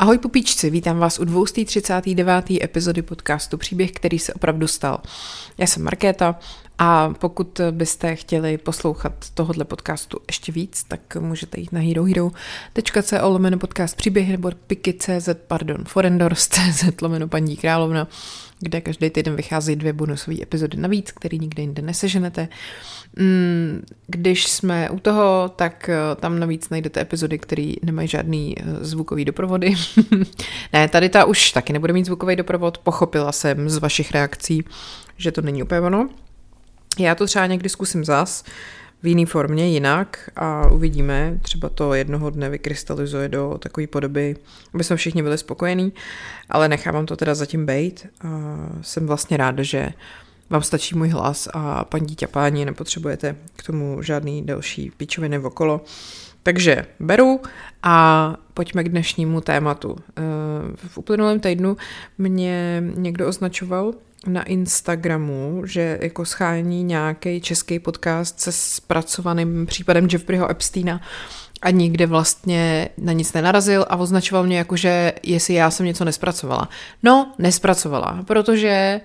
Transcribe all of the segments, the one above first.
Ahoj pupíčci, vítám vás u 239. epizody podcastu Příběh, který se opravdu stal. Já jsem Markéta a pokud byste chtěli poslouchat tohohle podcastu ještě víc, tak můžete jít na herohero.co lomeno podcast příběh nebo piky.cz, pardon, forendors.cz lomeno paní královna kde každý týden vychází dvě bonusové epizody navíc, které nikde jinde neseženete. Mm, když jsme u toho, tak eh, tam navíc najdete epizody, které nemají žádný eh, zvukový doprovody. ne, tady ta už taky nebude mít zvukový doprovod, pochopila jsem z vašich reakcí, že to není úplně ono. Já to třeba někdy zkusím zas, v jiné formě, jinak a uvidíme, třeba to jednoho dne vykrystalizuje do takové podoby, aby jsme všichni byli spokojení, ale nechávám to teda zatím bejt. A jsem vlastně ráda, že vám stačí můj hlas a paní dítě páni, nepotřebujete k tomu žádný další píčoviny okolo. Takže beru a pojďme k dnešnímu tématu. V uplynulém týdnu mě někdo označoval na Instagramu, že jako schání nějaký český podcast se zpracovaným případem Jeffreyho Epsteina a nikde vlastně na nic nenarazil a označoval mě jako, že jestli já jsem něco nespracovala. No, nespracovala, protože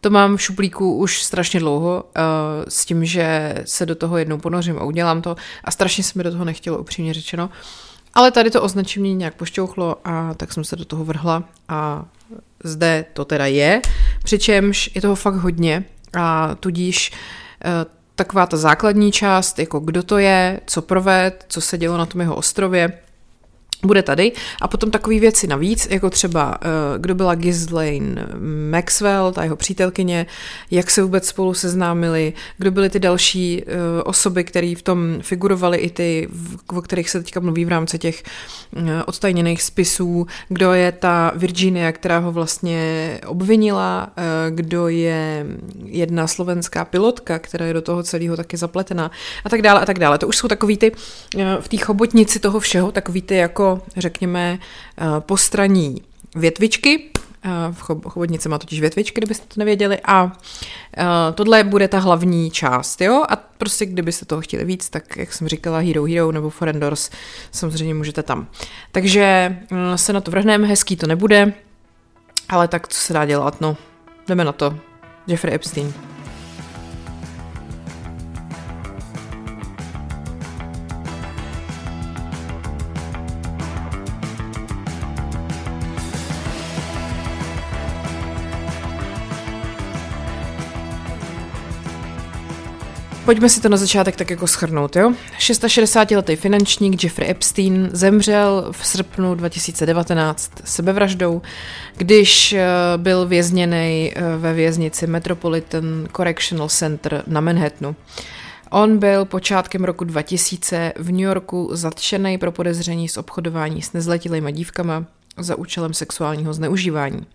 to mám v šuplíku už strašně dlouho uh, s tím, že se do toho jednou ponořím a udělám to a strašně se mi do toho nechtělo, upřímně řečeno. Ale tady to označení nějak pošťouchlo a tak jsem se do toho vrhla a zde to teda je, přičemž je toho fakt hodně a tudíž eh, taková ta základní část, jako kdo to je, co proved, co se dělo na tom jeho ostrově, bude tady. A potom takové věci navíc, jako třeba, eh, kdo byla Ghislaine Maxwell, ta jeho přítelkyně, jak se vůbec spolu seznámili, kdo byly ty další eh, osoby, které v tom figurovaly, i ty, o kterých se teďka mluví v rámci těch eh, odtajněných spisů, kdo je ta Virginia, která ho vlastně obvinila, kdo je jedna slovenská pilotka, která je do toho celého taky zapletená a tak dále a tak dále. To už jsou takový ty v té chobotnici toho všeho, takový ty jako řekněme, eh, postraní větvičky, eh, v chobotnici má totiž větvičky, kdybyste to nevěděli. A eh, tohle bude ta hlavní část, jo? A prostě kdybyste toho chtěli víc, tak jak jsem říkala, Hero Hero nebo Forendors, samozřejmě můžete tam. Takže se na to vrhneme, hezký to nebude, ale tak co se dá dělat, no. Jdeme na to. Jeffrey Epstein. Pojďme si to na začátek tak jako schrnout, jo? 660-letý finančník Jeffrey Epstein zemřel v srpnu 2019 sebevraždou, když eh, byl vězněný eh, ve věznici Metropolitan Correctional Center na Manhattanu. On byl počátkem roku 2000 v New Yorku zatčený pro podezření z obchodování s nezletilými dívkama za účelem sexuálního zneužívání.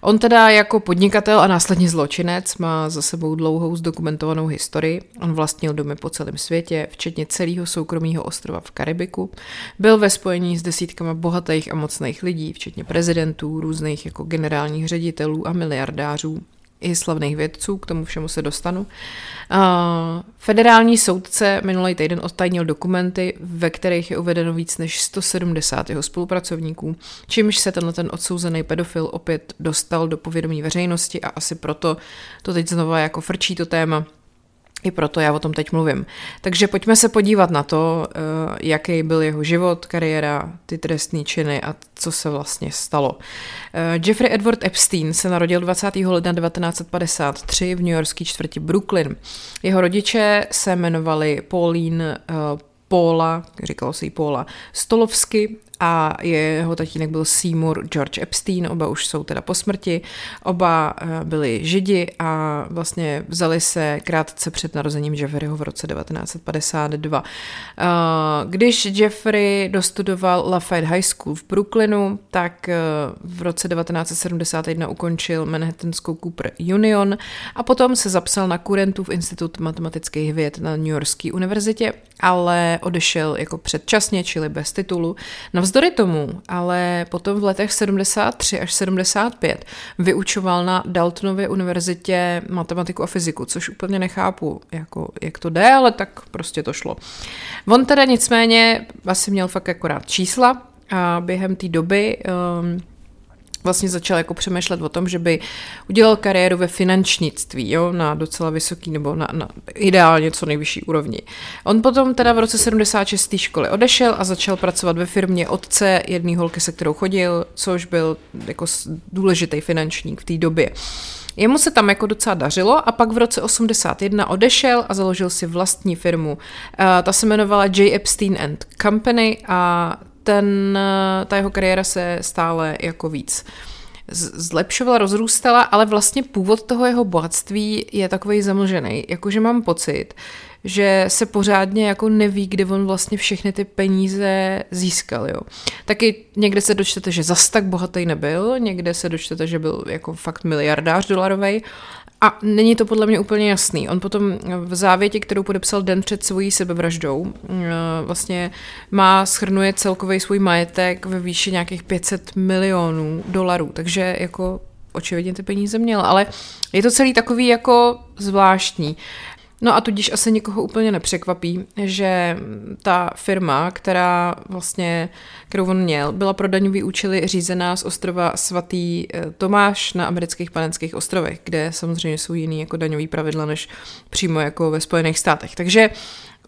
On teda jako podnikatel a následně zločinec má za sebou dlouhou zdokumentovanou historii. On vlastnil domy po celém světě, včetně celého soukromého ostrova v Karibiku. Byl ve spojení s desítkama bohatých a mocných lidí, včetně prezidentů, různých jako generálních ředitelů a miliardářů i slavných vědců, k tomu všemu se dostanu. Federální soudce minulý týden odtajnil dokumenty, ve kterých je uvedeno víc než 170 jeho spolupracovníků, čímž se tenhle ten odsouzený pedofil opět dostal do povědomí veřejnosti a asi proto to teď znova jako frčí to téma i proto já o tom teď mluvím. Takže pojďme se podívat na to, eh, jaký byl jeho život, kariéra, ty trestné činy a co se vlastně stalo. Eh, Jeffrey Edward Epstein se narodil 20. ledna 1953 v New Yorkské čtvrti Brooklyn. Jeho rodiče se jmenovali Pauline eh, Paula, říkalo se jí Paula, Stolovsky a jeho tatínek byl Seymour George Epstein, oba už jsou teda po smrti, oba eh, byli židi a vlastně vzali se krátce před narozením Jeffreyho v roce 1952. Eh, když Jeffrey dostudoval Lafayette High School v Brooklynu, tak eh, v roce 1971 ukončil Manhattanskou Cooper Union a potom se zapsal na Kurentův institut matematických věd na New Yorkské univerzitě, ale odešel jako předčasně, čili bez titulu. Navzdory tomu, ale potom v letech 73 až 75 vyučoval na Daltonově univerzitě matematiku a fyziku, což úplně nechápu, jako, jak to jde, ale tak prostě to šlo. On teda nicméně asi měl fakt akorát čísla, a během té doby um, vlastně začal jako přemýšlet o tom, že by udělal kariéru ve finančnictví, jo, na docela vysoký nebo na, na ideálně co nejvyšší úrovni. On potom teda v roce 76 z té školy odešel a začal pracovat ve firmě otce jedné holky, se kterou chodil, což byl jako důležitý finančník v té době. Jemu se tam jako docela dařilo a pak v roce 81 odešel a založil si vlastní firmu. Uh, ta se jmenovala J. Epstein and Company a ten, ta jeho kariéra se stále jako víc zlepšovala, rozrůstala, ale vlastně původ toho jeho bohatství je takový zamlžený. Jakože mám pocit, že se pořádně jako neví, kde on vlastně všechny ty peníze získal, jo. Taky někde se dočtete, že zas tak bohatý nebyl, někde se dočtete, že byl jako fakt miliardář dolarový, a není to podle mě úplně jasný. On potom v závěti, kterou podepsal den před svojí sebevraždou, eh, vlastně má, schrnuje celkový svůj majetek ve výši nějakých 500 milionů dolarů, takže jako očividně ty peníze měl, ale je to celý takový jako zvláštní. No a tudíž asi nikoho úplně nepřekvapí, že ta firma, která vlastně, kterou on měl, byla pro daňový účely řízená z ostrova svatý eh, Tomáš na amerických panenských ostrovech, kde samozřejmě jsou jiný jako daňový pravidla než přímo jako ve Spojených státech. Takže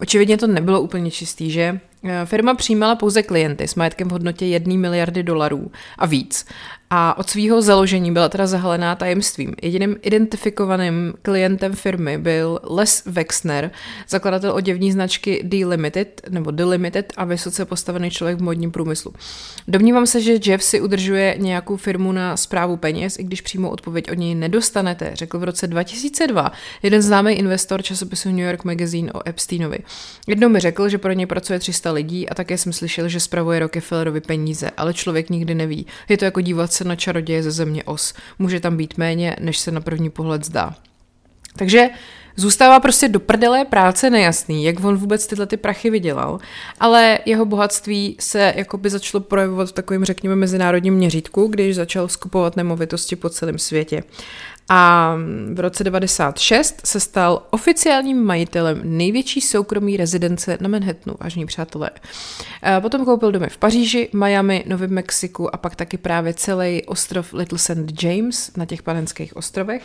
očividně to nebylo úplně čistý, že firma přijímala pouze klienty s majetkem v hodnotě 1 miliardy dolarů a víc. A od svého založení byla teda zahalená tajemstvím. Jediným identifikovaným klientem firmy byl Les Wexner, zakladatel oděvní značky D Limited nebo The Limited a vysoce postavený člověk v modním průmyslu. Domnívám se, že Jeff si udržuje nějakou firmu na zprávu peněz, i když přímo odpověď od něj nedostanete, řekl v roce 2002 jeden známý investor časopisu New York Magazine o Epsteinovi. Jednou mi řekl, že pro něj pracuje 300 spousta lidí a také jsem slyšel, že spravuje Rockefellerovi peníze, ale člověk nikdy neví. Je to jako dívat se na čaroděje ze země os. Může tam být méně, než se na první pohled zdá. Takže Zůstává prostě do prdele práce nejasný, jak on vůbec tyhle ty prachy vydělal, ale jeho bohatství se jakoby začalo projevovat v takovém, řekněme, mezinárodním měřítku, když začal skupovat nemovitosti po celém světě a v roce 96 se stal oficiálním majitelem největší soukromí rezidence na Manhattanu, vážní přátelé. Potom koupil domy v Paříži, Miami, Novém Mexiku a pak taky právě celý ostrov Little St. James na těch panenských ostrovech.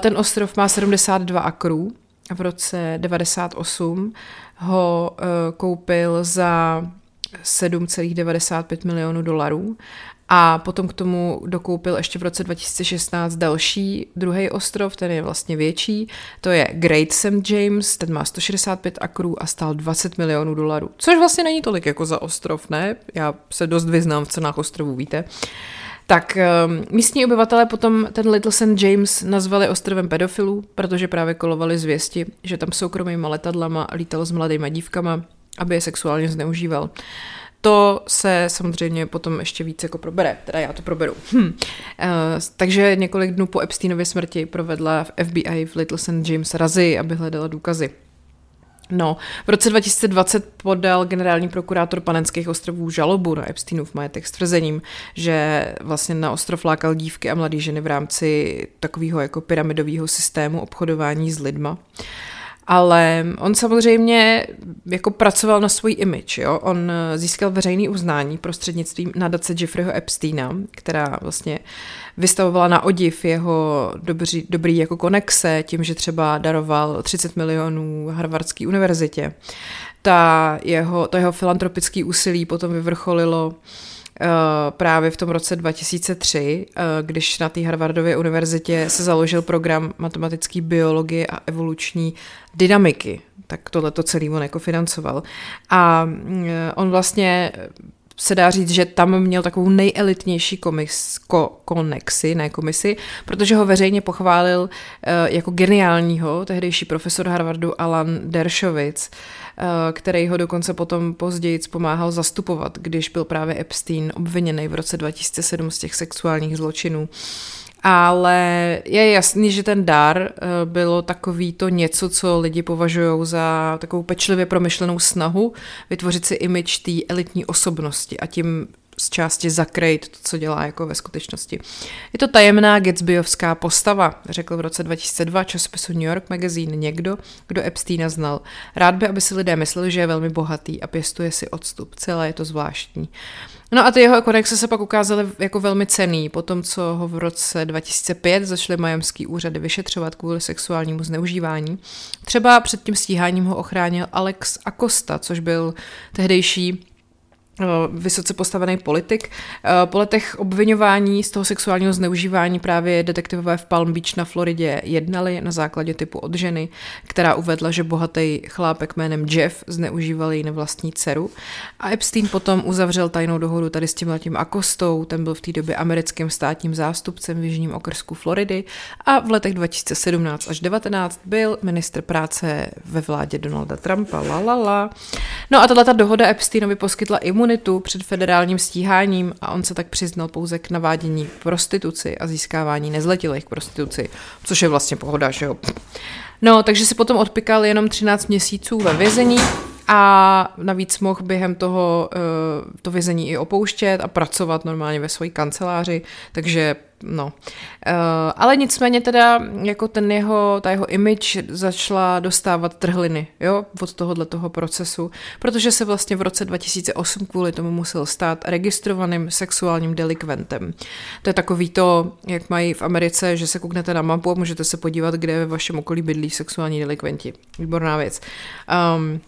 Ten ostrov má 72 akrů. V roce 98 ho e, koupil za 7,95 milionů dolarů a potom k tomu dokoupil ještě v roce 2016 další, druhý ostrov, ten je vlastně větší, to je Great St. James, ten má 165 akrů a stál 20 milionů dolarů. Což vlastně není tolik jako za ostrov, ne? Já se dost vyznám v cenách ostrovů, víte. Tak um, místní obyvatelé potom ten Little St. James nazvali ostrovem pedofilů, protože právě kolovali zvěsti, že tam soukromýma letadlama lítal s mladýma dívkama, aby je sexuálně zneužíval. To se samozřejmě potom ještě víc jako probere, teda já to proberu. Hm. Uh, takže několik dnů po Epsteinově smrti provedla v FBI v Little St. James razy, aby hledala důkazy. No, v roce 2020 podal generální prokurátor Panenských ostrovů žalobu na Epsteinův majetek s tvrzením, že vlastně na ostrov lákal dívky a mladé ženy v rámci takového jako pyramidového systému obchodování s lidma. Uh, ale on samozřejmě jako pracoval na svůj image, jo? On eh, získal veřejný uznání prostřednictvím nadace Jeffreyho Epsteina, která vlastně vystavovala na odiv jeho dobrý, dobrý jako konexe tím, že třeba daroval 30 milionů Harvardské univerzitě. Ta jeho, to jeho filantropické úsilí potom vyvrcholilo Eh, právě v tom roce 2003, eh, když na té Harvardově univerzitě se založil program matematické biologie a evoluční dynamiky. Tak tohle to celý on jako financoval. A eh, on vlastně se dá říct, že tam měl takovou nejelitnější komis, ko, konexi, ne komisi, protože ho veřejně pochválil uh, jako geniálního tehdejší profesor Harvardu Alan Dershowitz, který ho dokonce potom později pomáhal zastupovat, když byl právě Epstein obviněný v roce 2007 z těch sexuálních zločinů. Ale je jasný, že ten dar eh, bylo takový to něco, co lidi považují za takovou pečlivě promyšlenou snahu vytvořit si image té elitní osobnosti a tím z části zakrejt to, co dělá jako ve skutečnosti. Je to tajemná Gatsbyovská postava, řekl v roce 2002 časopisu New York Magazine někdo, kdo Epsteina znal. Rád by, aby si lidé mysleli, že je velmi bohatý a pěstuje si odstup. Celé je to zvláštní. No a ty jeho konexe se pak ukázaly jako velmi cený, po tom, co ho v roce 2005 zašly majamský úřady vyšetřovat kvůli sexuálnímu zneužívání. Třeba před tím stíháním ho ochránil Alex Acosta, což byl tehdejší Eh, vysoce postavený politik. Eh, po letech obvinování z toho sexuálního zneužívání právě detektivové v Palm Beach na Floridě jednali na základě typu od ženy, která uvedla, že bohatý chlápek jménem Jeff zneužíval její nevlastní dceru. A Epstein potom uzavřel tajnou dohodu tady s tímhletím Akostou, ten byl v té době americkým státním zástupcem v jižním okrsku Floridy a v letech 2017 až 2019 byl ministr práce ve vládě Donalda Trumpa. La, la, la. No a tato dohoda Epsteinovi poskytla imunitu imunitu před federálním stíháním a on se tak přiznal pouze k navádění k prostituci a získávání nezletilých k prostituci, což je vlastně pohoda, že jo. No, takže si potom odpikal jenom 13 měsíců ve vězení a navíc mohl během toho eh, to vězení i opouštět a pracovat normálně ve své kanceláři, takže no. Uh, ale nicméně teda jako ten jeho, ta jeho image začala dostávat trhliny, jo, od tohohle toho procesu, protože se vlastně v roce 2008 kvůli tomu musel stát registrovaným sexuálním delikventem. To je takový to, jak mají v Americe, že se kouknete na mapu a můžete se podívat, kde ve vašem okolí bydlí sexuální delikventi. Výborná věc. Um,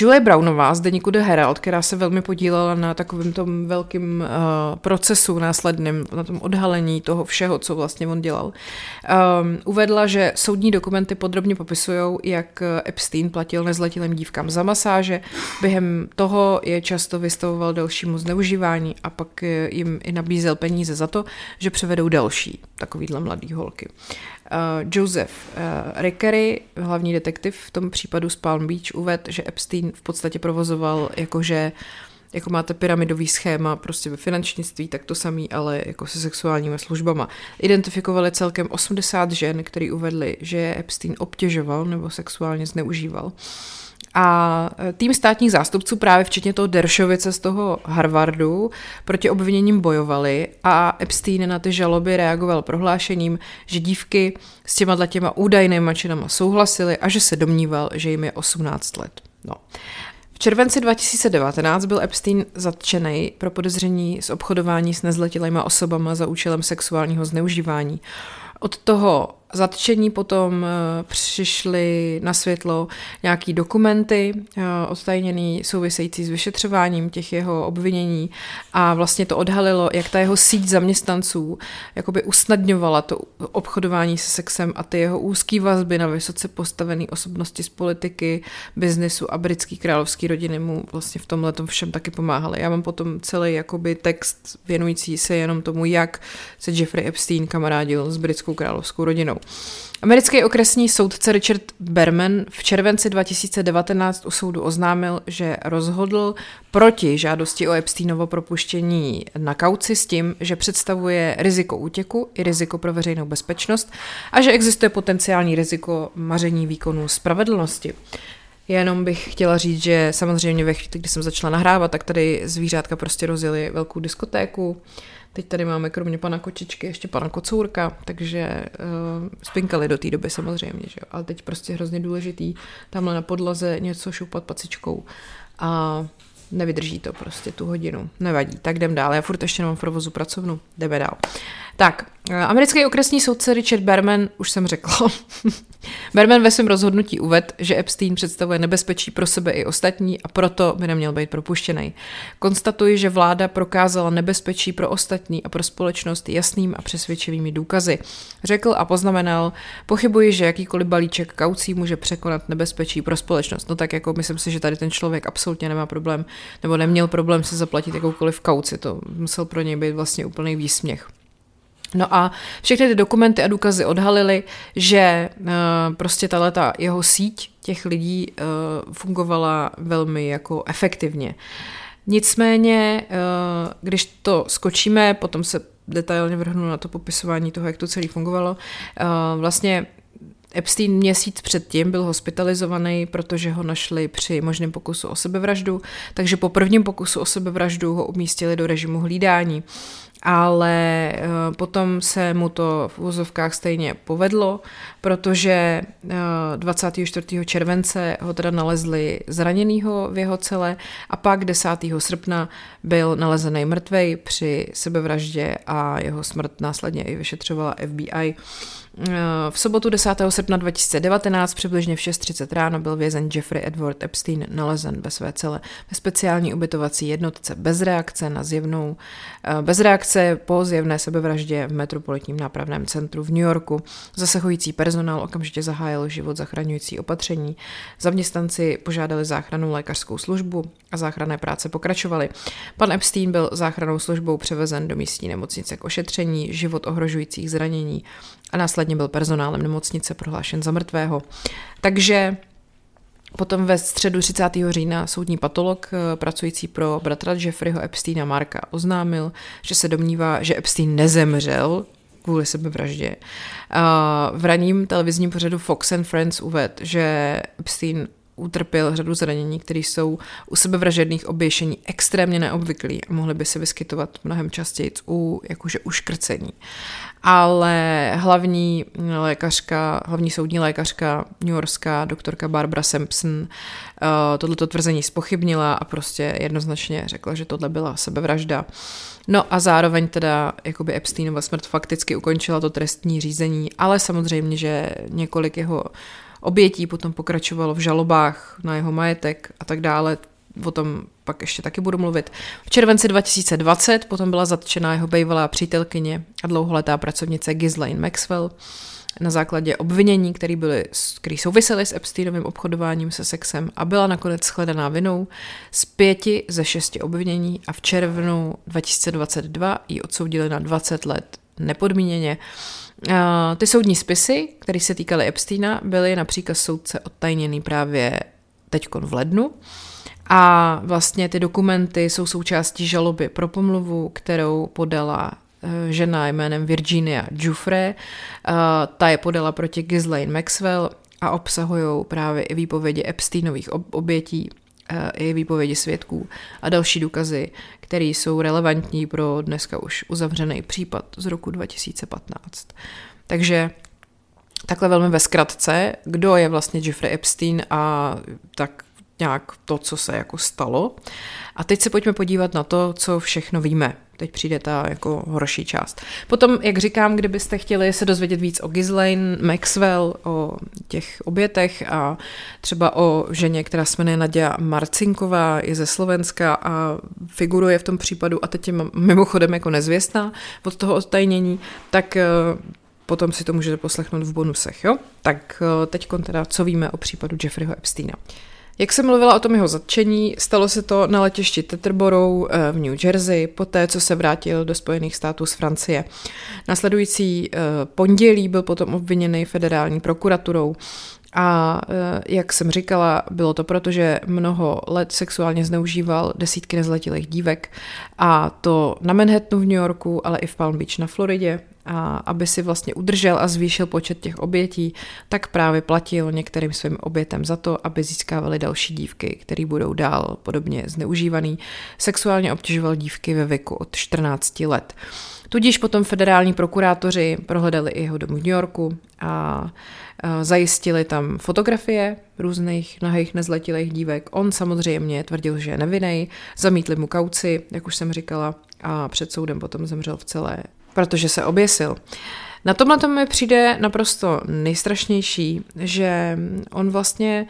Julie Brownová z deníku The Herald, která se velmi podílela na takovém tom velkém uh, procesu následným, na tom odhalení toho všeho, co vlastně on dělal, um, uvedla, že soudní dokumenty podrobně popisují, jak Epstein platil nezletilým dívkám za masáže, během toho je často vystavoval dalšímu zneužívání a pak jim i nabízel peníze za to, že převedou další takovýhle mladý holky. Uh, Joseph uh, Rickery, hlavní detektiv v tom případu z Palm Beach, uvedl, že Epstein v podstatě provozoval jakože jako máte pyramidový schéma prostě ve finančnictví, tak to samý, ale jako se sexuálními službama. Identifikovali celkem 80 žen, který uvedli, že Epstein obtěžoval nebo sexuálně zneužíval. Uh, a e, tým státních zástupců právě včetně toho Deršovice z toho Harvardu proti obviněním bojovali a Epstein na ty žaloby reagoval prohlášením, že dívky s těma těma údajnými činama souhlasily a že se domníval, že jim je 18 let. No. V červenci 2019 byl Epstein zatčený pro podezření z obchodování s nezletilými osobama za účelem sexuálního zneužívání. Od toho zatčení potom eh, přišly na světlo nějaký dokumenty eh, odtajněný související s vyšetřováním těch jeho obvinění a vlastně to odhalilo, jak ta jeho síť zaměstnanců jakoby usnadňovala to obchodování se sexem a ty jeho úzký vazby na vysoce postavené osobnosti z politiky, biznesu a britský královský rodiny mu vlastně v tomhle všem taky pomáhaly. Já mám potom celý jakoby text věnující se jenom tomu, jak se Jeffrey Epstein kamarádil s britskou královskou rodinou. Americký okresní soudce Richard Berman v červenci 2019 u soudu oznámil, že rozhodl proti žádosti o Epsteinovo propuštění na kauci s tím, že představuje riziko útěku i riziko pro veřejnou bezpečnost a že existuje potenciální riziko maření výkonu spravedlnosti. Jenom bych chtěla říct, že samozřejmě ve chvíli, kdy jsem začala nahrávat, tak tady zvířátka prostě rozjeli velkou diskotéku. Teď tady máme kromě pana Kočičky ještě pana Kocourka, takže uh, spinkali do té doby samozřejmě, že jo? ale teď prostě hrozně důležitý tamhle na podlaze něco šoupat pacičkou a nevydrží to prostě tu hodinu. Nevadí, tak jdem dál. Já furt ještě nemám v provozu pracovnu, jdeme dál. Tak, eh, americký okresní soudce Richard Berman, už jsem řekl, Berman ve svém rozhodnutí uvedl, že Epstein představuje nebezpečí pro sebe i ostatní a proto by neměl být propuštěný. Konstatuji, že vláda prokázala nebezpečí pro ostatní a pro společnost jasným a přesvědčivými důkazy. Řekl a poznamenal, pochybuji, že jakýkoliv balíček kaucí může překonat nebezpečí pro společnost. No tak jako myslím si, že tady ten člověk absolutně nemá problém, nebo neměl problém se zaplatit jakoukoliv kauci. To musel pro něj být vlastně úplný výsměch. No a všechny ty dokumenty a důkazy odhalily, že uh, prostě tato jeho síť těch lidí uh, fungovala velmi jako efektivně. Nicméně, uh, když to skočíme, potom se detailně vrhnu na to popisování toho, jak to celé fungovalo, vlastně Epstein měsíc předtím byl hospitalizovaný, protože ho našli při možném pokusu o sebevraždu, takže po prvním pokusu o sebevraždu ho umístili do režimu hlídání ale eh, potom se mu to v úzovkách stejně povedlo, protože 24. Eh, července ho teda nalezli zraněnýho v jeho cele a pak 10. srpna byl nalezený mrtvej při sebevraždě a jeho smrt následně i vyšetřovala FBI. Eh, v sobotu 10. srpna 2019 přibližně v 6.30 ráno byl vězen Jeffrey Edward Epstein nalezen ve své cele ve speciální ubytovací jednotce bez reakce na zjevnou, bez reakce po zjevné sebevraždě v metropolitním nápravném centru v New Yorku. Zasahující personál okamžitě zahájil život zachraňující opatření. Zaměstnanci požádali záchranu lékařskou službu a záchranné práce pokračovaly. Pan Epstein byl záchranou službou převezen do místní nemocnice k ošetření život ohrožujících zranění a následně byl personálem nemocnice prohlášen za mrtvého. Takže Potom ve středu 30. října soudní patolog eh, pracující pro bratra Jeffreyho Epsteina Marka oznámil, že se domnívá, že Epstein nezemřel kvůli sebevraždě. V raním televizním pořadu Fox and Friends uvedl, že Epstein utrpěl řadu zranění, které jsou u sebevražedných oběšení extrémně neobvyklý a mohly by se vyskytovat mnohem častěji u jakože uškrcení. Ale hlavní lékařka, hlavní soudní lékařka New Yorkská, doktorka Barbara Sampson, uh, tohleto tvrzení spochybnila a prostě jednoznačně řekla, že tohle byla sebevražda. No a zároveň teda jakoby Epsteinova smrt fakticky ukončila to trestní řízení, ale samozřejmě, že několik jeho obětí potom pokračovalo v žalobách na jeho majetek a tak dále. O tom pak ještě taky budu mluvit. V červenci 2020 potom byla zatčená jeho bývalá přítelkyně a dlouholetá pracovnice Ghislaine Maxwell na základě obvinění, které, byly, které souvisely s Epsteinovým obchodováním se sexem a byla nakonec shledaná vinou z pěti ze šesti obvinění a v červnu 2022 ji odsoudili na 20 let nepodmíněně. Ty soudní spisy, které se týkaly Epsteina, byly například soudce odtajněný právě teď v lednu. A vlastně ty dokumenty jsou součástí žaloby pro pomluvu, kterou podala eh, žena jménem Virginia Giuffre. Ta je podala proti Ghislaine Maxwell a obsahují právě i výpovědi Epsteinových obětí Eh, i výpovědi svědků a další důkazy, které jsou relevantní pro dneska už uzavřený případ z roku 2015. Takže takhle velmi ve zkratce, kdo je vlastně Jeffrey Epstein a tak nějak to, co se jako stalo. A teď se pojďme podívat na to, co všechno víme. Teď přijde ta jako horší část. Potom, jak říkám, kdybyste chtěli se dozvědět víc o Ghislaine Maxwell, o těch obětech a třeba o ženě, která se jmenuje Nadia Marcinková, je ze Slovenska a figuruje v tom případu a teď je mimochodem jako nezvěstná od toho odtajnění, tak eh, potom si to můžete poslechnout v bonusech, jo? Tak eh, teď teda, co víme o případu Jeffreyho Epsteina. Jak jsem mluvila o tom jeho zatčení, stalo se to na letišti Teterborough eh, v New Jersey, poté co se vrátil do Spojených států z Francie. Nasledující eh, pondělí byl potom obviněný federální prokuraturou a eh, jak jsem říkala, bylo to proto, že mnoho let sexuálně zneužíval desítky nezletilých dívek a to na Manhattanu v New Yorku, ale i v Palm Beach na Floridě a aby si vlastně udržel a zvýšil počet těch obětí, tak právě platil některým svým obětem za to, aby získávali další dívky, které budou dál podobně zneužívaný. Sexuálně obtěžoval dívky ve věku od 14 let. Tudíž potom federální prokurátoři prohledali i jeho dom v New Yorku a zajistili tam fotografie různých nahých nezletilých dívek. On samozřejmě tvrdil, že je nevinný, zamítli mu kauci, jak už jsem říkala, a před soudem potom zemřel v celé protože se oběsil. Na tomhle to mi přijde naprosto nejstrašnější, že on vlastně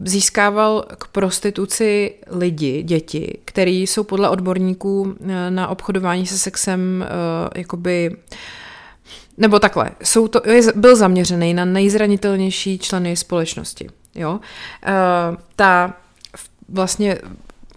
získával k prostituci lidi, děti, který jsou podle odborníků eh, na obchodování se sexem uh, jakoby nebo takhle, jsou to, byl zaměřený na nejzranitelnější členy společnosti. Jo? Uh, ta vlastně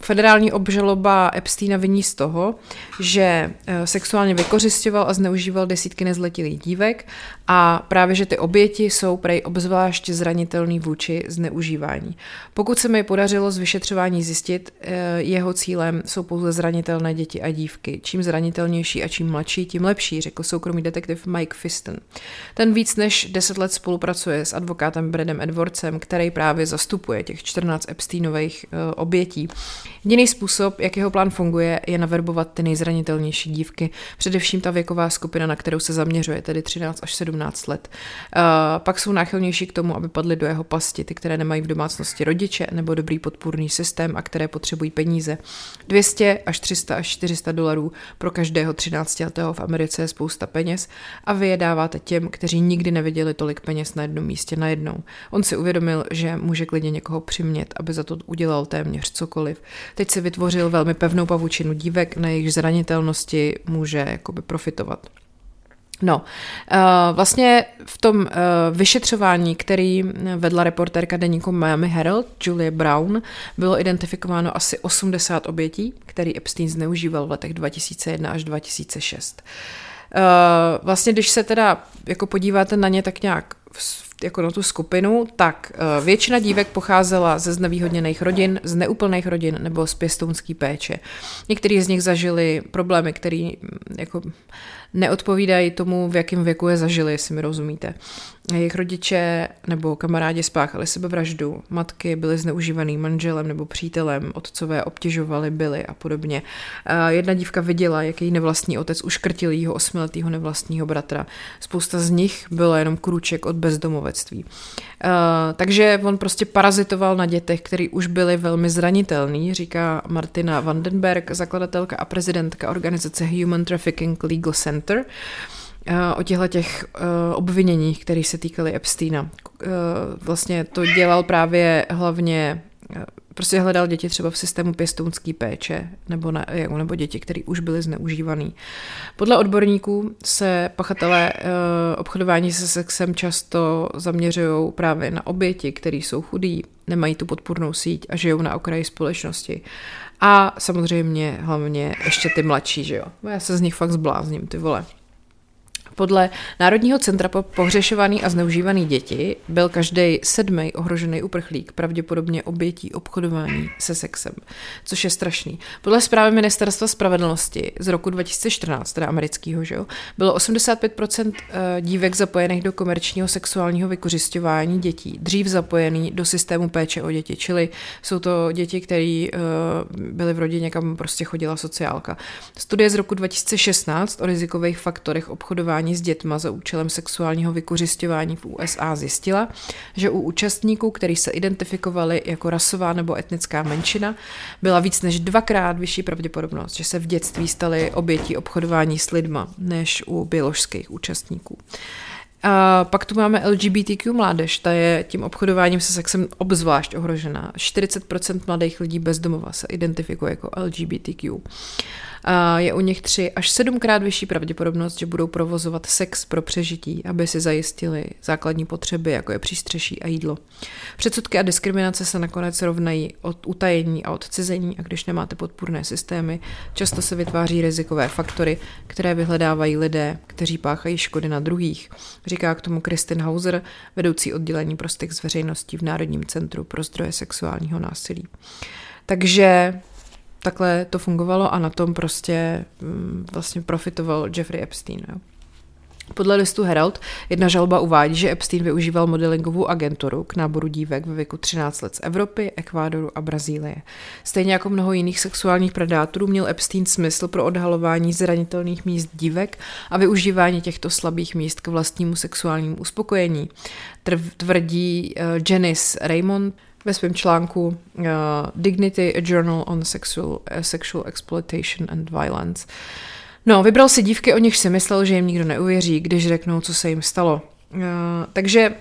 Federální obžaloba Epsteina viní z toho, že eh, sexuálně vykořišťoval a zneužíval desítky nezletilých dívek a právě, že ty oběti jsou prej obzvlášť zranitelný vůči zneužívání. Pokud se mi podařilo z vyšetřování zjistit, eh, jeho cílem jsou pouze zranitelné děti a dívky. Čím zranitelnější a čím mladší, tím lepší, řekl soukromý detektiv Mike Fiston. Ten víc než 10 let spolupracuje s advokátem Bradem Edwardsem, který právě zastupuje těch 14 Epsteinových eh, obětí. Jediný způsob, jak jeho plán funguje, je naverbovat ty nejzranitelnější dívky, především ta věková skupina, na kterou se zaměřuje, tedy 13 až 17 let. Uh, pak jsou náchylnější k tomu, aby padly do jeho pasti, ty, které nemají v domácnosti rodiče nebo dobrý podpůrný systém a které potřebují peníze. 200 až 300 až 400 dolarů pro každého 13 letého v Americe je spousta peněz a vy je dáváte těm, kteří nikdy neviděli tolik peněz na jednom místě najednou. On si uvědomil, že může klidně někoho přimět, aby za to udělal téměř cokoliv. Teď si vytvořil velmi pevnou pavučinu dívek, na jejich zranitelnosti může jakoby profitovat. No, uh, vlastně v tom uh, vyšetřování, který vedla reportérka deníku Miami Herald, Julia Brown, bylo identifikováno asi 80 obětí, který Epstein zneužíval v letech 2001 až 2006. Uh, vlastně, když se teda jako podíváte na ně tak nějak jako na tu skupinu, tak uh, většina dívek pocházela ze znevýhodněných rodin, z neúplných rodin nebo z pěstounský péče. Někteří z nich zažili problémy, které jako neodpovídají tomu, v jakém věku je zažili, jestli mi rozumíte. Jejich rodiče nebo kamarádi spáchali sebevraždu, matky byly zneužívaný manželem nebo přítelem, otcové obtěžovali, byly a podobně. Jedna dívka viděla, jak její nevlastní otec uškrtil jeho osmiletého nevlastního bratra. Spousta z nich bylo jenom krůček od bezdomovectví. Takže on prostě parazitoval na dětech, který už byli velmi zranitelný, říká Martina Vandenberg, zakladatelka a prezidentka organizace Human Trafficking Legal Center. Eh, o těchto těch uh, obviněních, které se týkaly Epsteina. Uh, vlastně to dělal právě hlavně prostě hledal děti třeba v systému pěstounské péče nebo, na, nebo děti, které už byly zneužívané. Podle odborníků se pachatelé uh, obchodování se sexem často zaměřují právě na oběti, které jsou chudí, nemají tu podpůrnou síť a žijou na okraji společnosti. A samozřejmě hlavně ještě ty mladší, že jo. Já se z nich fakt zblázním, ty vole. Podle Národního centra po pohřešovaný a zneužívaný děti byl každý sedmý ohrožený uprchlík pravděpodobně obětí obchodování se sexem, což je strašný. Podle zprávy Ministerstva spravedlnosti z roku 2014, teda amerického, že jo, bylo 85% eh, dívek zapojených do komerčního sexuálního vykořišťování dětí, dřív zapojený do systému péče o děti, čili jsou to děti, které uh, byly v rodině, kam prostě chodila sociálka. Studie z roku 2016 o rizikových faktorech obchodování obchodování s dětma za účelem sexuálního vykořišťování v USA zjistila, že u účastníků, kteří se identifikovali jako rasová nebo etnická menšina, byla víc než dvakrát vyšší pravděpodobnost, že se v dětství stali obětí obchodování s lidma, než u běložských účastníků. A pak tu máme LGBTQ mládež, ta je tím obchodováním se sexem obzvlášť ohrožená. 40% mladých lidí bez domova se identifikuje jako LGBTQ je u nich tři až sedmkrát vyšší pravděpodobnost, že budou provozovat sex pro přežití, aby si zajistili základní potřeby, jako je přístřeší a jídlo. Předsudky a diskriminace se nakonec rovnají od utajení a odcizení a když nemáte podpůrné systémy, často se vytváří rizikové faktory, které vyhledávají lidé, kteří páchají škody na druhých, říká k tomu Kristin Hauser, vedoucí oddělení pro s veřejností v Národním centru pro zdroje sexuálního násilí. Takže takhle to fungovalo a na tom prostě mm, vlastně profitoval Jeffrey Epstein. Jo. Podle listu Herald jedna žalba uvádí, že Epstein využíval modelingovou agenturu k náboru dívek ve věku 13 let z Evropy, Ekvádoru a Brazílie. Stejně jako mnoho jiných sexuálních predátorů měl Epstein smysl pro odhalování zranitelných míst dívek a využívání těchto slabých míst k vlastnímu sexuálnímu uspokojení. Tvrdí uh, Janice Raymond, ve svém článku uh, Dignity, a Journal on Sexual, uh, sexual Exploitation and Violence. No, vybral si dívky, o nich si myslel, že jim nikdo neuvěří, když řeknou, co se jim stalo. Uh, takže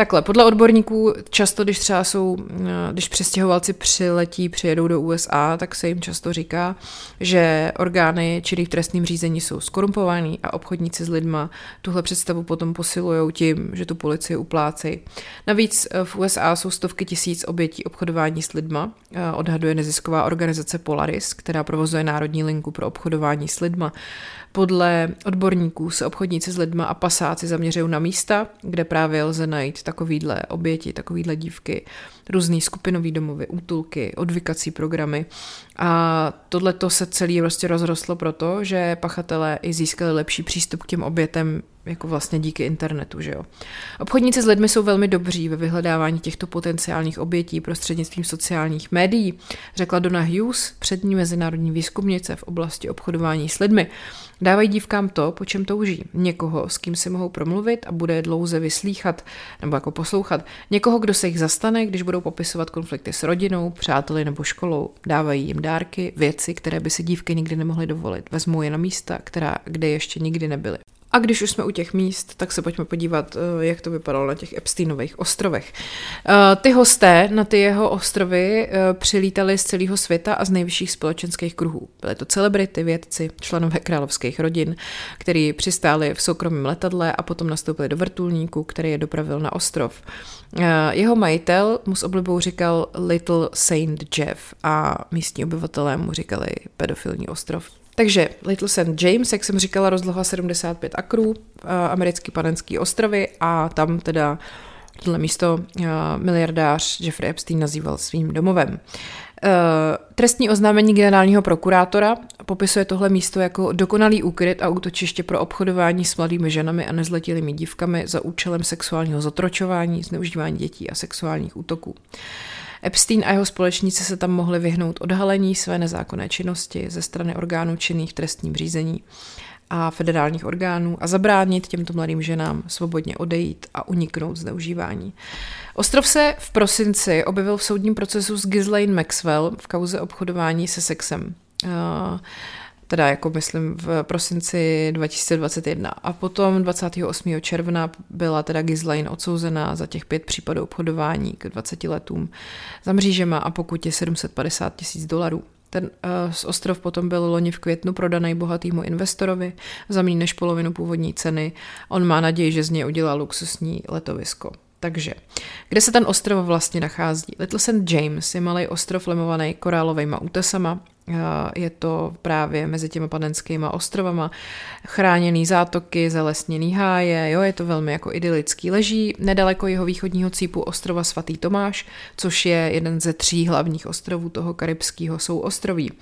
Takhle, podle odborníků často, když třeba jsou, eh, když přestěhovalci přiletí, přijedou do USA, tak se jim často říká, že orgány činných v trestním řízení jsou skorumpovaný a obchodníci s lidma tuhle představu potom posilují tím, že tu policii uplácejí. Navíc eh, v USA jsou stovky tisíc obětí obchodování s lidma, eh, odhaduje nezisková organizace Polaris, která provozuje Národní linku pro obchodování s lidma. Podle odborníků se obchodníci s lidma a pasáci zaměřují na místa, kde právě lze najít takovýhle oběti, takovýhle dívky, různý skupinový domovy, útulky, odvykací programy. A tohle to se celý prostě rozrostlo proto, že pachatelé i získali lepší přístup k těm obětem jako vlastně díky internetu, že jo. Obchodníci s lidmi jsou velmi dobří ve vyhledávání těchto potenciálních obětí prostřednictvím sociálních médií, řekla Donna Hughes, přední mezinárodní výzkumnice v oblasti obchodování s lidmi. Dávají dívkám to, po čem touží. Někoho, s kým si mohou promluvit a bude dlouze vyslíchat nebo jako poslouchat. Někoho, kdo se jich zastane, když budou popisovat konflikty s rodinou, přáteli nebo školou. Dávají jim dárky, věci, které by si dívky nikdy nemohly dovolit. Vezmou je na místa, která, kde ještě nikdy nebyly. A když už jsme u těch míst, tak se pojďme podívat, eh, jak to vypadalo na těch Epsteinových ostrovech. Eh, ty hosté na ty jeho ostrovy eh, přilítali z celého světa a z nejvyšších společenských kruhů. Byly to celebrity, vědci, členové královských rodin, kteří přistáli v soukromém letadle a potom nastoupili do vrtulníku, který je dopravil na ostrov. Jeho majitel mu s oblibou říkal Little Saint Jeff a místní obyvatelé mu říkali pedofilní ostrov. Takže Little St. James, jak jsem říkala, rozloha 75 akrů, eh, americký panenský ostrovy a tam teda tohle místo eh, miliardář Jeffrey Epstein nazýval svým domovem. Eh, trestní oznámení generálního prokurátora popisuje tohle místo jako dokonalý úkryt a útočiště pro obchodování s mladými ženami a nezletilými dívkami za účelem sexuálního zotročování, zneužívání dětí a sexuálních útoků. Epstein a jeho společníci se tam mohli vyhnout odhalení své nezákonné činnosti ze strany orgánů činných v trestním řízení a federálních orgánů a zabránit těmto mladým ženám svobodně odejít a uniknout zneužívání. Ostrov se v prosinci objevil v soudním procesu s Ghislaine Maxwell v kauze obchodování se sexem teda jako myslím v prosinci 2021. A potom 28. června byla teda Ghislaine odsouzená za těch pět případů obchodování k 20 letům za mřížema a pokud je 750 tisíc dolarů. Ten uh, z ostrov potom byl loni v květnu prodaný bohatýmu investorovi za méně než polovinu původní ceny. On má naději, že z něj udělá luxusní letovisko. Takže, kde se ten ostrov vlastně nachází? Little St. James je malý ostrov lemovaný korálovými útesama. Je to právě mezi těmi panenskými ostrovama. Chráněný zátoky, zalesněný háje, jo, je to velmi jako idylický. Leží nedaleko jeho východního cípu ostrova Svatý Tomáš, což je jeden ze tří hlavních ostrovů toho karibského souostroví.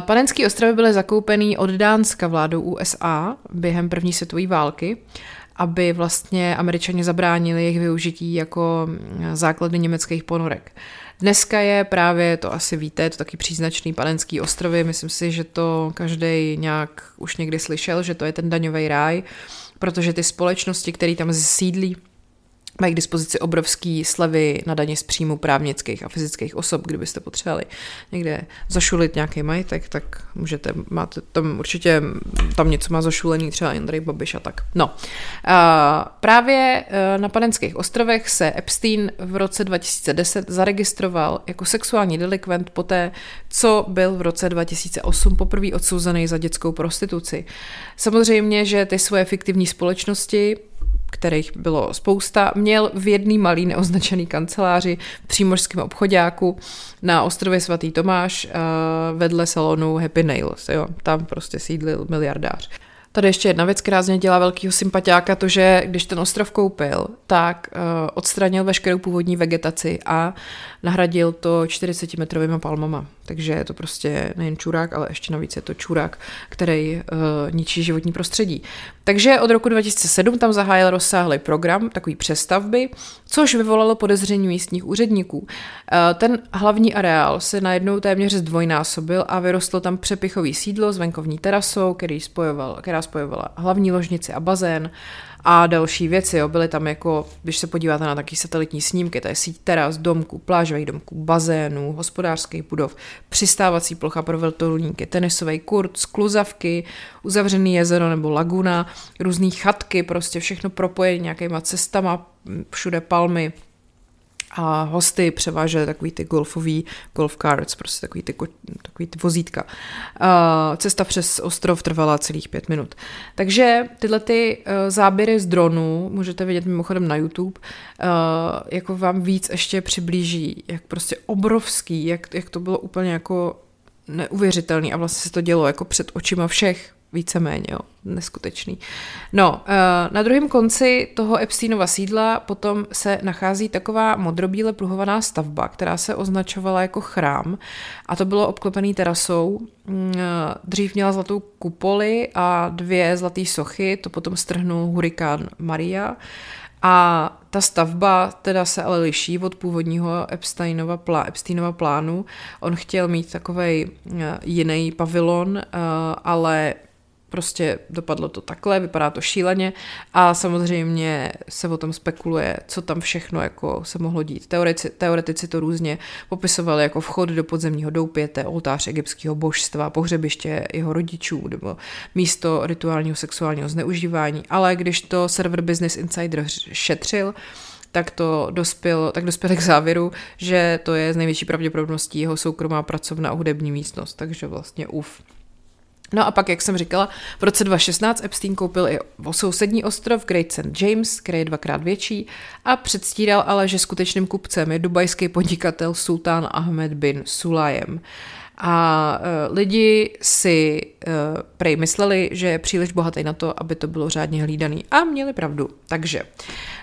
Panenský ostrovy byly zakoupený od Dánska vládou USA během první světové války aby vlastně američani zabránili jejich využití jako základy německých ponorek. Dneska je právě, to asi víte, to taky příznačný panenský ostrovy, myslím si, že to každý nějak už někdy slyšel, že to je ten daňový ráj, protože ty společnosti, které tam sídlí, mají k dispozici obrovský slevy na daně z příjmu právnických a fyzických osob. Kdybyste potřebovali někde zašulit nějaký majetek, tak můžete, máte tam určitě, tam něco má zašulený třeba Andrej Babiš a tak. No, a právě e, na Panenských ostrovech se Epstein v roce 2010 zaregistroval jako sexuální delikvent poté, co byl v roce 2008 poprvé odsouzený za dětskou prostituci. Samozřejmě, že ty svoje fiktivní společnosti kterých bylo spousta, měl v jedný malý neoznačený kanceláři v přímořském obchodáku na ostrově Svatý Tomáš uh, vedle salonu Happy Nails. Jo. Tam prostě sídlil miliardář. Tady ještě jedna věc, která z něj dělá velkýho sympatiáka, to, že když ten ostrov koupil, tak uh, odstranil veškerou původní vegetaci a nahradil to 40-metrovými palmama. Takže je to prostě nejen čurák, ale ještě navíc je to čurák, který uh, ničí životní prostředí. Takže od roku 2007 tam zahájil rozsáhlý program, takový přestavby, což vyvolalo podezření místních úředníků. Uh, ten hlavní areál se najednou téměř zdvojnásobil a vyrostlo tam přepichový sídlo s venkovní terasou, který spojoval, která spojovala hlavní ložnici a bazén a další věci. Jo. Byly tam jako, když se podíváte na taky satelitní snímky, to je síť teras, domků, plážových domků, bazénů, hospodářských budov, přistávací plocha pro vrtulníky, tenisový kurt, skluzavky, uzavřený jezero nebo laguna, různé chatky, prostě všechno propojené nějakýma cestama, všude palmy, a hosty převážely takový ty golfový golf cards, prostě takový ty, takový ty vozítka. Cesta přes ostrov trvala celých pět minut. Takže tyhle ty uh, záběry z dronu můžete vidět mimochodem na YouTube, uh, jako vám víc ještě přiblíží, jak prostě obrovský, jak, jak to bylo úplně jako neuvěřitelný a vlastně se to dělo jako před očima všech víceméně, jo, neskutečný. No, eh, na druhém konci toho Epsteinova sídla potom se nachází taková modrobíle pruhovaná stavba, která se označovala jako chrám a to bylo obklopený terasou. Mm, eh, dřív měla zlatou kupoli a dvě zlaté sochy, to potom strhnul hurikán Maria. A ta stavba teda se ale liší od původního Epsteinova, plá, Epsteinova plánu. On chtěl mít takový eh, jiný pavilon, ale Prostě dopadlo to takhle, vypadá to šíleně a samozřejmě se o tom spekuluje, co tam všechno jako se mohlo dít. Teoretici, teoretici to různě popisovali jako vchod do podzemního doupěte, oltář egyptského božstva, pohřebiště jeho rodičů nebo místo rituálního sexuálního zneužívání, ale když to server Business Insider šetřil, tak to dospěl, tak dospěl k závěru, že to je z největší pravděpodobností jeho soukromá pracovna a hudební místnost, takže vlastně uf. No a pak, jak jsem říkala, v roce 2016 Epstein koupil i sousední ostrov Great St. James, který je dvakrát větší a předstíral ale, že skutečným kupcem je dubajský podnikatel Sultán Ahmed bin Sulajem. A uh, lidi si uh, prej mysleli, že je příliš bohatý na to, aby to bylo řádně hlídaný. A měli pravdu. Takže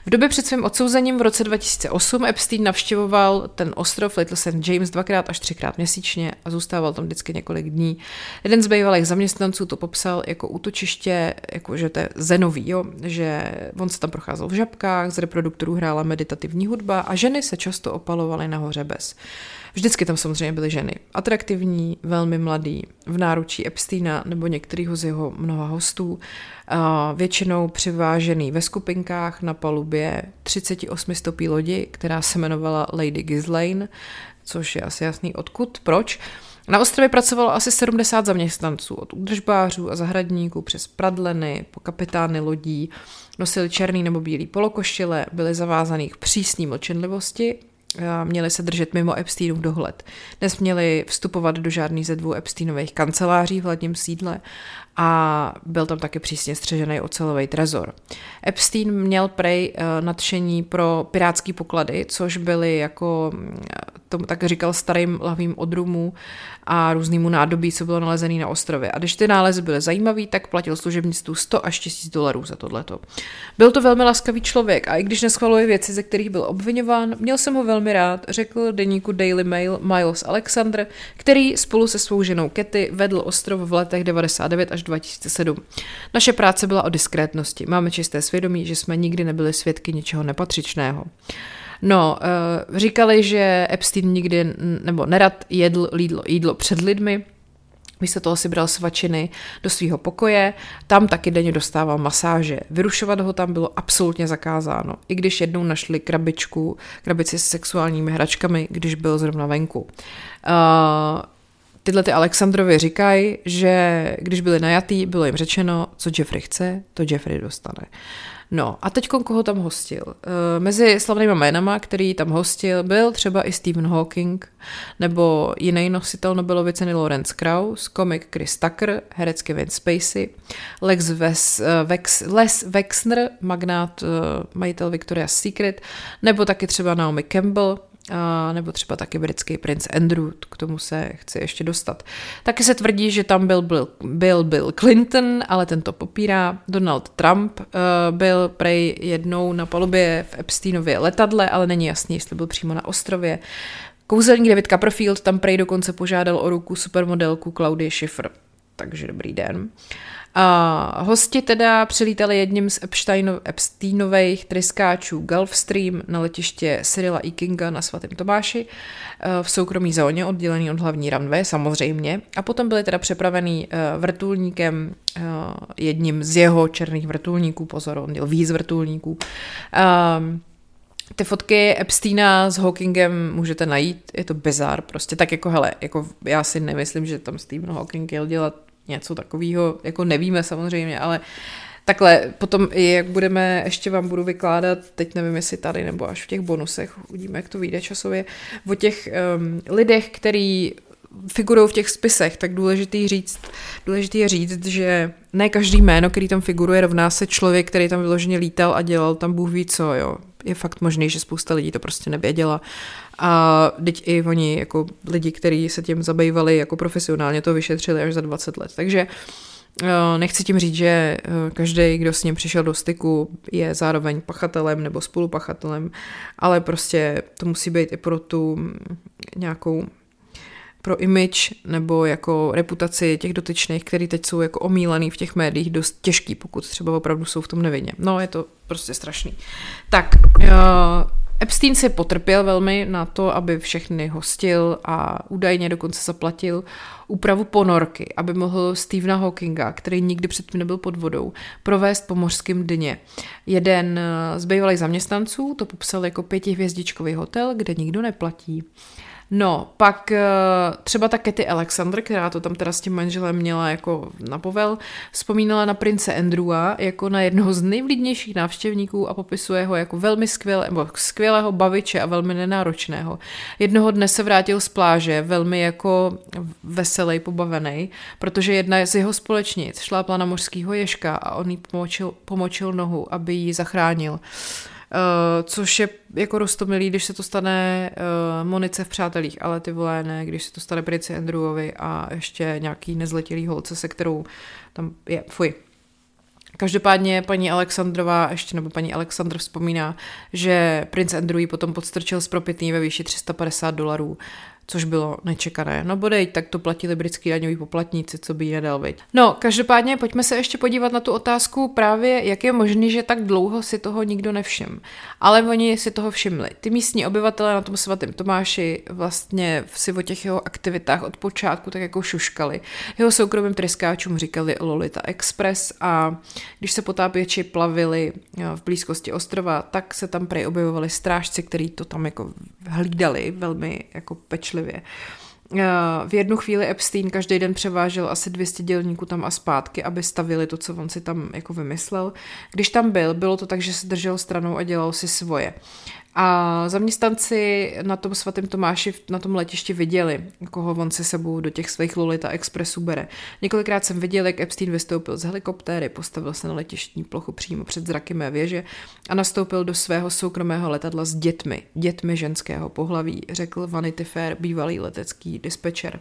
v době před svým odsouzením v roce 2008 Epstein navštěvoval ten ostrov Little St. James dvakrát až třikrát měsíčně a zůstával tam vždycky několik dní. Jeden z bývalých zaměstnanců to popsal jako útočiště, jako že to je zenový, jo? že on se tam procházel v žabkách, z reproduktorů hrála meditativní hudba a ženy se často opalovaly nahoře bez. Vždycky tam samozřejmě byly ženy. Atraktivní, velmi mladý, v náručí Epsteina nebo některého z jeho mnoha hostů, většinou přivážený ve skupinkách na palubě 38 stopí lodi, která se jmenovala Lady Ghislaine, což je asi jasný odkud, proč. Na ostrově pracovalo asi 70 zaměstnanců, od údržbářů a zahradníků přes pradleny, po kapitány lodí, nosili černý nebo bílý polokošile, byli zavázaný k přísné mlčenlivosti měli se držet mimo Epsteinův dohled. Nesměli vstupovat do žádný ze dvou Epsteinových kanceláří v hlavním sídle a byl tam taky přísně střežený ocelový trezor. Epstein měl prej uh, nadšení pro pirátský poklady, což byly jako, mm, tomu tak říkal, starým lahvým odrumů a různýmu nádobí, co bylo nalezený na ostrově. A když ty nálezy byly zajímavý, tak platil služebnictvu 100 až 1000 dolarů za tohleto. Byl to velmi laskavý člověk a i když neschvaluje věci, ze kterých byl obvinován, měl jsem ho velmi rád, řekl deníku Daily Mail Miles Alexander, který spolu se svou ženou Ketty vedl ostrov v letech 99 až 2007. Naše práce byla o diskrétnosti. Máme čisté svědomí, že jsme nikdy nebyli svědky ničeho nepatřičného. No, uh, říkali, že Epstein nikdy nebo nerad jedl jídlo, jídlo před lidmi, Místo toho si bral svačiny do svého pokoje, tam taky denně dostával masáže. Vyrušovat ho tam bylo absolutně zakázáno, i když jednou našli krabičku, krabici s sexuálními hračkami, když byl zrovna venku. Uh, tyhle ty Alexandrovi říkají, že když byli najatý, bylo jim řečeno, co Jeffrey chce, to Jeffrey dostane. No a teď koho tam hostil? Uh, mezi slavnými jménama, který tam hostil, byl třeba i Stephen Hawking, nebo jiný nositel Nobelovy ceny Lawrence Krauss, komik Chris Tucker, herec Kevin Spacey, Lex Ves, uh, Vex, Les Wexner, magnát, uh, majitel Victoria's Secret, nebo taky třeba Naomi Campbell, a nebo třeba taky britský princ Andrew, k tomu se chci ještě dostat. Taky se tvrdí, že tam byl Bill, byl Bill Clinton, ale ten to popírá. Donald Trump uh, byl prej jednou na palubě v Epsteinově letadle, ale není jasný, jestli byl přímo na ostrově. Kouzelník David Copperfield tam prej dokonce požádal o ruku supermodelku Claudie Schiffer. takže dobrý den. A hosti teda přilítali jedním z Epsteino, Epsteinových tryskáčů Gulfstream na letiště Cyrila E. Kinga na svatém Tomáši eh, v soukromí zóně, oddělený od hlavní runway, samozřejmě. A potom byli teda přepravený eh, vrtulníkem, eh, jedním z jeho černých vrtulníků, pozor, on měl víc vrtulníků, ehm, ty fotky Epsteina s Hawkingem můžete najít, je to bizar, prostě tak jako hele, jako já si nemyslím, že tam Stephen Hawking jel dělat něco takového, jako nevíme samozřejmě, ale Takhle, potom i jak budeme, ještě vám budu vykládat, teď nevím, jestli tady nebo až v těch bonusech, uvidíme, jak to vyjde časově, o těch um, lidech, který figurují v těch spisech, tak důležitý říct, důležitý je říct, že ne každý jméno, který tam figuruje, rovná se člověk, který tam vyloženě lítal a dělal tam Bůh ví co, jo. Je fakt možný, že spousta lidí to prostě nevěděla. A teď i oni, jako lidi, kteří se tím zabývali jako profesionálně, to vyšetřili až za 20 let. Takže eh, Nechci tím říct, že eh, každý, kdo s ním přišel do styku, je zároveň pachatelem nebo spolupachatelem, ale prostě to musí být i pro tu nějakou pro image nebo jako reputaci těch dotyčných, který teď jsou jako omílený v těch médiích, dost těžký, pokud třeba opravdu jsou v tom nevinně. No, je to prostě strašný. Tak, uh, Epstein si potrpěl velmi na to, aby všechny hostil a údajně dokonce zaplatil úpravu ponorky, aby mohl Stephena Hawkinga, který nikdy předtím nebyl pod vodou, provést po mořském dně. Jeden z bývalých zaměstnanců to popsal jako pětihvězdičkový hotel, kde nikdo neplatí. No, pak eh, třeba ta Katy Alexander, která to tam teda s tím manželem měla jako na povel, vzpomínala na prince Andrewa jako na jednoho z nejvlídnějších návštěvníků a popisuje ho jako velmi skvěle, nebo skvělého baviče a velmi nenáročného. Jednoho dne se vrátil z pláže velmi jako veselý, pobavený, protože jedna z jeho společnic šlápla na mořského ježka a on jí pomočil, pomočil nohu, aby ji zachránil. Uh, což je jako rostomilý, když se to stane uh, Monice v Přátelích, ale ty vole ne, když se to stane Princi Andrewovi a ještě nějaký nezletilý holce, se kterou tam je, fuj. Každopádně paní Alexandrová, ještě nebo paní Alexandr vzpomíná, že princ Andrew potom podstrčil z propitný ve výši 350 dolarů což bylo nečekané. No bodej, tak to platili britský daňoví poplatníci, co by jí nedal být. No, každopádně pojďme se ještě podívat na tu otázku právě, jak je možné, že tak dlouho si toho nikdo nevšim. Ale oni si toho všimli. Ty místní obyvatelé na tom svatém Tomáši vlastně si o těch jeho aktivitách od počátku tak jako šuškali. Jeho soukromým tryskáčům říkali Lolita Express a když se potápěči plavili eh, v blízkosti ostrova, tak se tam prej objevovali strážci, kteří to tam jako hlídali velmi jako pečlivě pečlivě. Eh, v jednu chvíli Epstein každý den převážel asi 200 dělníků tam a zpátky, aby stavili to, co on si tam jako vymyslel. Když tam byl, bylo to tak, že se držel stranou a dělal si svoje. A zaměstnanci na tom svatém Tomáši na tom letišti viděli, koho on se sebou do těch svých Lolita Expressů bere. Několikrát jsem viděl, jak Epstein vystoupil z helikoptéry, postavil se na letištní plochu přímo před zraky mé věže a nastoupil do svého soukromého letadla s dětmi, dětmi ženského pohlaví, řekl Vanity Fair, bývalý letecký dispečer.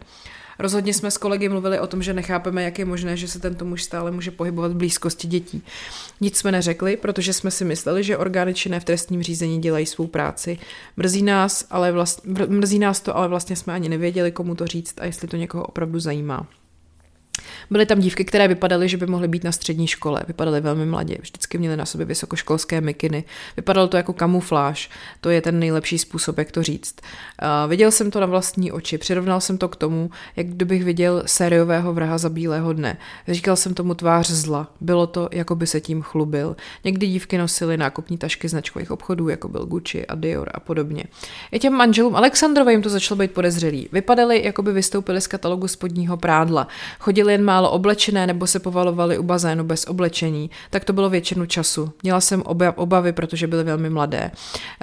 Rozhodně jsme s kolegy mluvili o tom, že nechápeme, jak je možné, že se tento muž stále může pohybovat v blízkosti dětí. Nic jsme neřekli, protože jsme si mysleli, že orgány činné v trestním řízení dělají svou práci. Mrzí nás, ale vlast, mrzí nás to, ale vlastně jsme ani nevěděli, komu to říct a jestli to někoho opravdu zajímá. Byly tam dívky, které vypadaly, že by mohly být na střední škole. Vypadaly velmi mladě, vždycky měly na sobě vysokoškolské mikiny. Vypadalo to jako kamufláž. To je ten nejlepší způsob, jak to říct. Uh, viděl jsem to na vlastní oči, přirovnal jsem to k tomu, jak kdybych viděl sériového vraha za bílého dne. Říkal jsem tomu tvář zla. Bylo to, jako by se tím chlubil. Někdy dívky nosily nákupní tašky značkových obchodů, jako byl Gucci a Dior a podobně. I těm manželům Alexandrovým to začalo být podezřelý. Vypadali, jako by vystoupili z katalogu spodního prádla. Chodili jen málo oblečené nebo se povalovali u bazénu bez oblečení, tak to bylo většinu času. Měla jsem obavy, protože byly velmi mladé.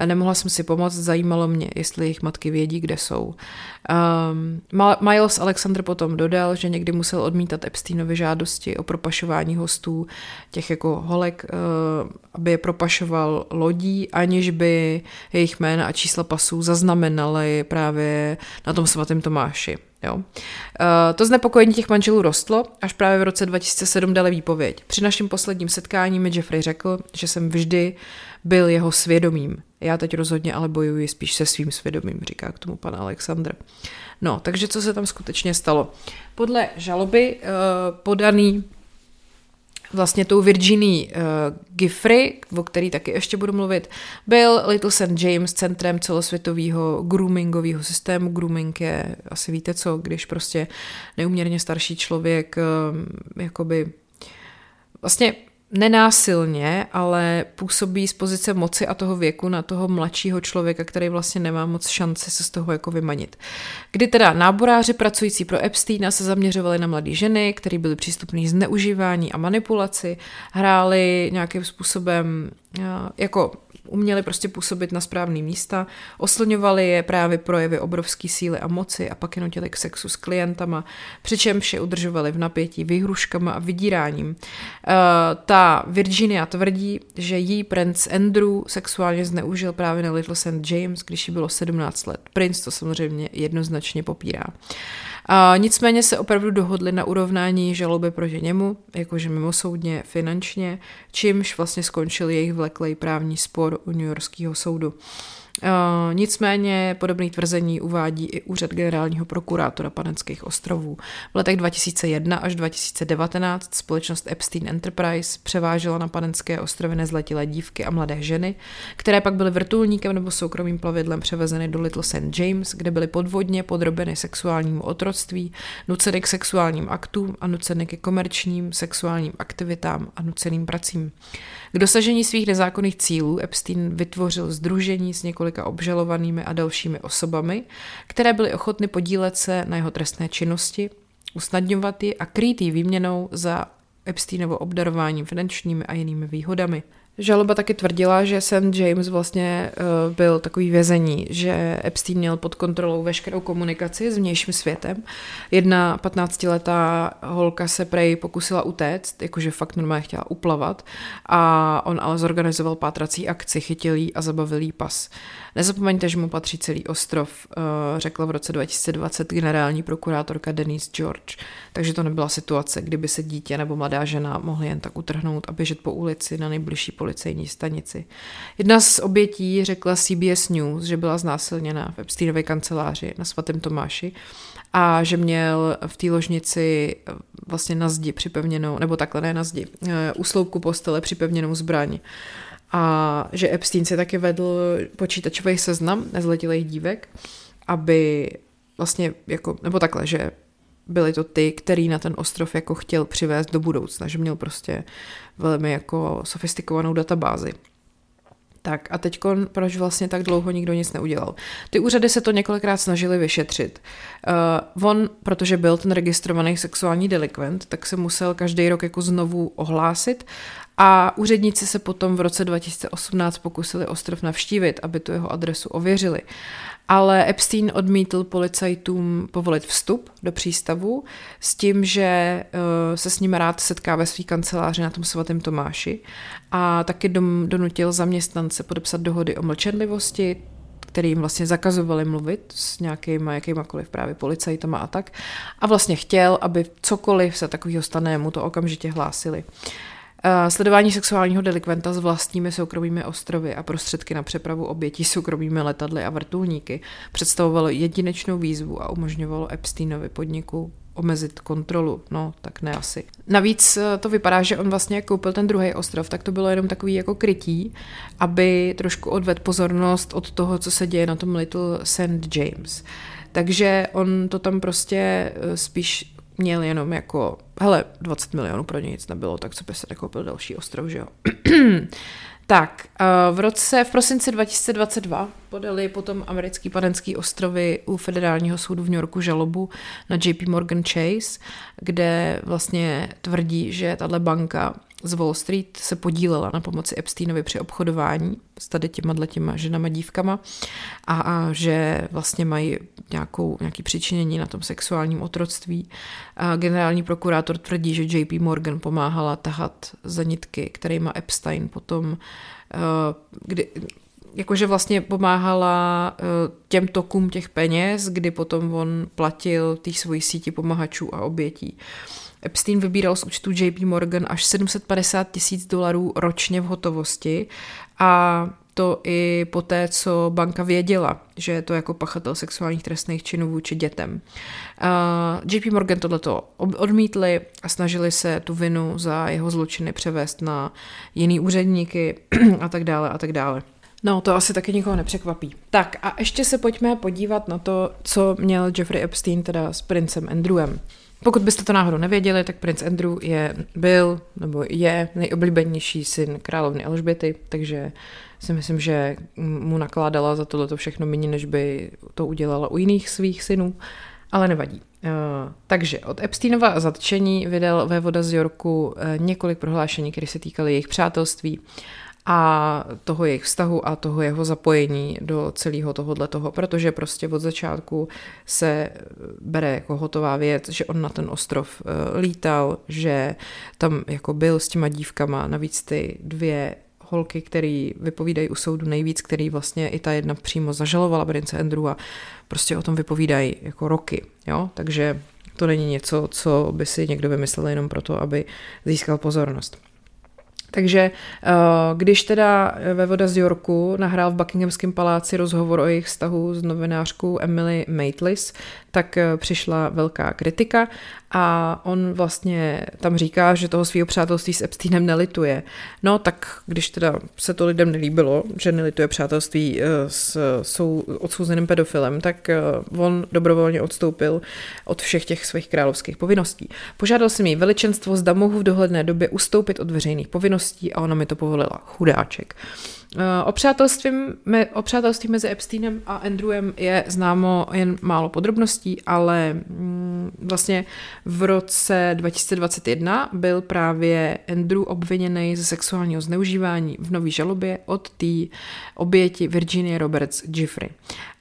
Nemohla jsem si pomoct, zajímalo mě, jestli jejich matky vědí, kde jsou. Um, Miles Alexander potom dodal, že někdy musel odmítat Epsteinovi žádosti o propašování hostů, těch jako holek, uh, aby je propašoval lodí, aniž by jejich jména a čísla pasů zaznamenaly právě na tom svatém Tomáši. Jo. Eh, to znepokojení těch manželů rostlo, až právě v roce 2007 dali výpověď. Při našem posledním setkání mi Jeffrey řekl, že jsem vždy byl jeho svědomím. Já teď rozhodně ale bojuji spíš se svým svědomím, říká k tomu pan Alexandr. No, takže co se tam skutečně stalo? Podle žaloby uh, podaný vlastně tou Virginie uh, Giffrey, o který taky ještě budu mluvit, byl Little St. James centrem celosvětového groomingového systému. Grooming je, asi víte co, když prostě neuměrně starší člověk uh, jakoby vlastně nenásilně, ale působí z pozice moci a toho věku na toho mladšího člověka, který vlastně nemá moc šance se z toho jako vymanit. Kdy teda náboráři pracující pro Epsteina se zaměřovali na mladé ženy, které byly přístupné zneužívání a manipulaci, hráli nějakým způsobem jako uměli prostě působit na správný místa, oslňovali je právě projevy obrovské síly a moci a pak je nutili k sexu s klientama, přičemž je udržovali v napětí výhruškama a vydíráním. Uh, ta Virginia tvrdí, že jí princ Andrew sexuálně zneužil právě na Little St. James, když jí bylo 17 let. Prince to samozřejmě jednoznačně popírá. Uh, a nicméně se opravdu dohodli na urovnání žaloby proti němu, jakože mimosoudně finančně, čímž vlastně skončil jejich vleklej právní spor u New Yorkského soudu. Uh, nicméně podobný tvrzení uvádí i úřad generálního prokurátora Panenských ostrovů. V letech 2001 až 2019 společnost Epstein Enterprise převážela na Panenské ostrovy nezletilé dívky a mladé ženy, které pak byly vrtulníkem nebo soukromým plavidlem převezeny do Little St. James, kde byly podvodně podrobeny sexuálnímu otroctví, nuceny k sexuálním aktům a nuceny ke komerčním sexuálním aktivitám a nuceným pracím. K dosažení svých nezákonných cílů Epstein vytvořil združení s několika obžalovanými a dalšími osobami, které byly ochotny podílet se na jeho trestné činnosti, usnadňovat ji a krýt ji výměnou za Epsteinovo obdarováním finančními a jinými výhodami. Žaloba taky tvrdila, že St. James vlastně uh, byl takový vězení, že Epstein měl pod kontrolou veškerou komunikaci s vnějším světem. Jedna 15-letá holka se prej pokusila utéct, jakože fakt normálně chtěla uplavat a on ale zorganizoval pátrací akci, chytil jí a zabavil jí pas. Nezapomeňte, že mu patří celý ostrov, uh, řekla v roce 2020 generální prokurátorka Denise George. Takže to nebyla situace, kdyby se dítě nebo mladá žena mohly jen tak utrhnout a běžet po ulici na nejbližší policejní stanici. Jedna z obětí řekla CBS News, že byla znásilněna v Epsteinově kanceláři na svatém Tomáši a že měl v té ložnici eh, vlastně na zdi připevněnou, nebo takhle ne na zdi, eh, u sloupku postele připevněnou zbraň. A že Epstein si taky vedl počítačový seznam nezletilých dívek, aby vlastně jako, nebo takhle, že byly to ty, který na ten ostrov jako chtěl přivést do budoucna, že měl prostě velmi jako sofistikovanou databázi. Tak a teď proč vlastně tak dlouho nikdo nic neudělal? Ty úřady se to několikrát snažili vyšetřit. Uh, on, protože byl ten registrovaný sexuální delikvent, tak se musel každý rok jako znovu ohlásit a úředníci se potom v roce 2018 pokusili ostrov navštívit, aby tu jeho adresu ověřili. Ale Epstein odmítl policajtům povolit vstup do přístavu s tím, že uh, se s ním rád setká ve své kanceláři na tom svatém Tomáši a taky donutil zaměstnance podepsat dohody o mlčenlivosti, kterým vlastně zakazovali mluvit s nějakýma, jakýmakoliv právě policajtama a tak. A vlastně chtěl, aby cokoliv se takového stane, mu to okamžitě hlásili. Eh, sledování sexuálního delikventa s vlastními soukromými ostrovy a prostředky na přepravu obětí soukromými letadly a vrtulníky představovalo jedinečnou výzvu a umožňovalo Epsteinovi podniku omezit kontrolu. No, tak ne asi. Navíc eh, to vypadá, že on vlastně koupil ten druhý ostrov, tak to bylo jenom takový jako krytí, aby trošku odvedl pozornost od toho, co se děje na tom Little St. James. Takže on to tam prostě eh, spíš měl jenom jako, hele, 20 milionů pro ně nic nebylo, tak co by se nekoupil další ostrov, že jo. tak, eh, v roce, v prosinci 2022 podali potom americký padenský ostrovy u federálního soudu v New Yorku žalobu na JP Morgan Chase, kde vlastně tvrdí, že tahle banka z Wall Street se podílela na pomoci Epsteinovi při obchodování s tady těma těma ženama dívkama a, a že vlastně mají nějakou, nějaký přičinění na tom sexuálním otroctví. A generální prokurátor tvrdí, že JP Morgan pomáhala tahat za nitky, kterýma Epstein potom, uh, kdy, jakože vlastně pomáhala těm tokům těch peněz, kdy potom on platil té svojí síti pomahačů a obětí. Epstein vybíral z účtu JP Morgan až 750 tisíc dolarů ročně v hotovosti a to i po té, co banka věděla, že je to jako pachatel sexuálních trestných činů vůči dětem. Uh, JP Morgan tohleto odmítli a snažili se tu vinu za jeho zločiny převést na jiný úředníky a tak dále a tak dále. No, to asi taky nikoho nepřekvapí. Tak a ještě se pojďme podívat na to, co měl Jeffrey Epstein teda s princem Andrewem. Pokud byste to náhodou nevěděli, tak princ Andrew je, byl nebo je nejoblíbenější syn královny Alžběty, takže si myslím, že mu nakládala za tohle všechno méně, než by to udělala u jiných svých synů, ale nevadí. Uh, takže od Epsteinova zatčení vydal vévoda z Yorku uh, několik prohlášení, které se týkaly jejich přátelství a toho jejich vztahu a toho jeho zapojení do celého tohohle toho, protože prostě od začátku se bere jako hotová věc, že on na ten ostrov uh, lítal, že tam jako byl s těma dívkama, navíc ty dvě holky, které vypovídají u soudu nejvíc, který vlastně i ta jedna přímo zažalovala prince Andrewa, prostě o tom vypovídají jako roky, jo, takže to není něco, co by si někdo vymyslel jenom proto, aby získal pozornost. Takže eh, když teda ve voda z Yorku nahrál v Buckinghamském paláci rozhovor o jejich vztahu s novinářkou Emily Maitlis, tak eh, přišla velká kritika a on vlastně tam říká, že toho svého přátelství s Epsteinem nelituje. No tak když teda se to lidem nelíbilo, že nelituje přátelství eh, s sou, odsouzeným pedofilem, tak on dobrovolně odstoupil od všech těch svých královských povinností. Požádal si mi veličenstvo, zda mohu v dohledné době ustoupit od veřejných povinností a ona mi to povolila. Chudáček. Eh, o přátelství, o přátelství mezi Epsteinem a Andrewem je známo jen málo podrobností, ale mm, vlastně v roce 2021 byl právě Andrew obviněný ze sexuálního zneužívání v nový žalobě od té oběti Virginia Roberts Giffrey.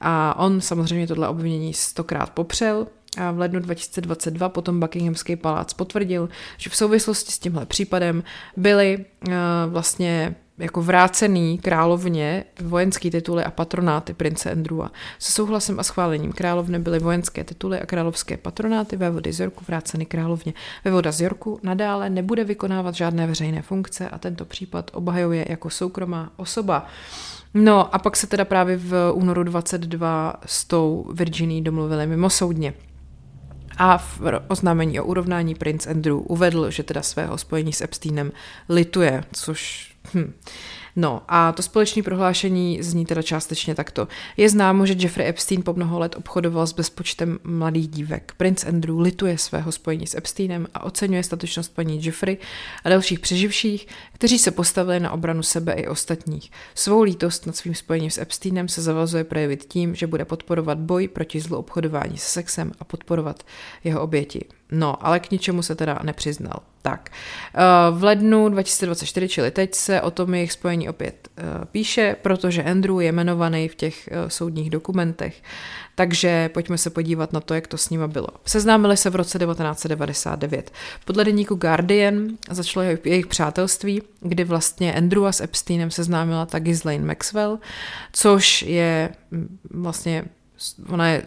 A on samozřejmě tohle obvinění stokrát popřel, a v lednu 2022 potom Buckinghamský palác potvrdil, že v souvislosti s tímhle případem byly uh, vlastně jako vrácený královně vojenský tituly a patronáty prince Andrewa. Se souhlasem a schválením královny byly vojenské tituly a královské patronáty vévody z Yorku vráceny královně. Vévoda z Yorku nadále nebude vykonávat žádné veřejné funkce a tento případ obhajuje jako soukromá osoba. No a pak se teda právě v únoru 22 s tou Virginí domluvili mimosoudně. A v oznámení o urovnání princ Andrew uvedl, že teda svého spojení s Epsteinem lituje, což Hm. No a to společné prohlášení zní teda částečně takto. Je známo, že Jeffrey Epstein po mnoho let obchodoval s bezpočtem mladých dívek. Prince Andrew lituje svého spojení s Epsteinem a oceňuje statečnost paní Jeffrey a dalších přeživších, kteří se postavili na obranu sebe i ostatních. Svou lítost nad svým spojením s Epsteinem se zavazuje projevit tím, že bude podporovat boj proti zlu obchodování se sexem a podporovat jeho oběti. No, ale k ničemu se teda nepřiznal. Tak, eh, v lednu 2024, čili teď, se o tom jejich spojení opět eh, píše, protože Andrew je jmenovaný v těch eh, soudních dokumentech. Takže pojďme se podívat na to, jak to s nima bylo. Seznámili se v roce 1999. Podle deníku Guardian začalo jejich přátelství, kdy vlastně Andrewa s Epsteinem seznámila ta Ghislaine Maxwell, což je mm, vlastně ona je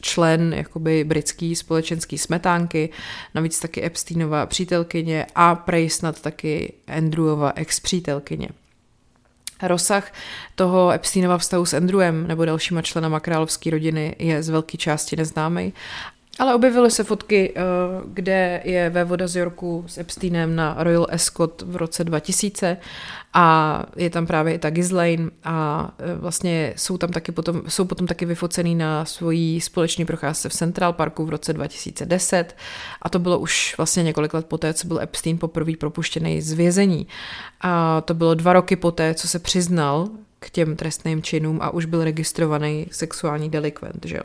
člen jakoby britský společenský smetánky, navíc taky Epsteinova přítelkyně a prej snad taky Andrewova ex-přítelkyně. Rozsah toho Epsteinova vztahu s Andrewem nebo dalšíma členama královské rodiny je z velké části neznámý ale objevily se fotky, eh, kde je vévoda z Yorku s Epsteinem na Royal Ascot v roce 2000 a je tam právě i ta Ghislaine a eh, vlastně jsou tam taky potom, jsou potom taky vyfocený na svojí společné procházce v Central Parku v roce 2010 a to bylo už vlastně několik let poté, co byl Epstein poprvé propuštěný z vězení. A to bylo dva roky poté, co se přiznal k těm trestným činům a už byl registrovaný sexuální delikvent. Že.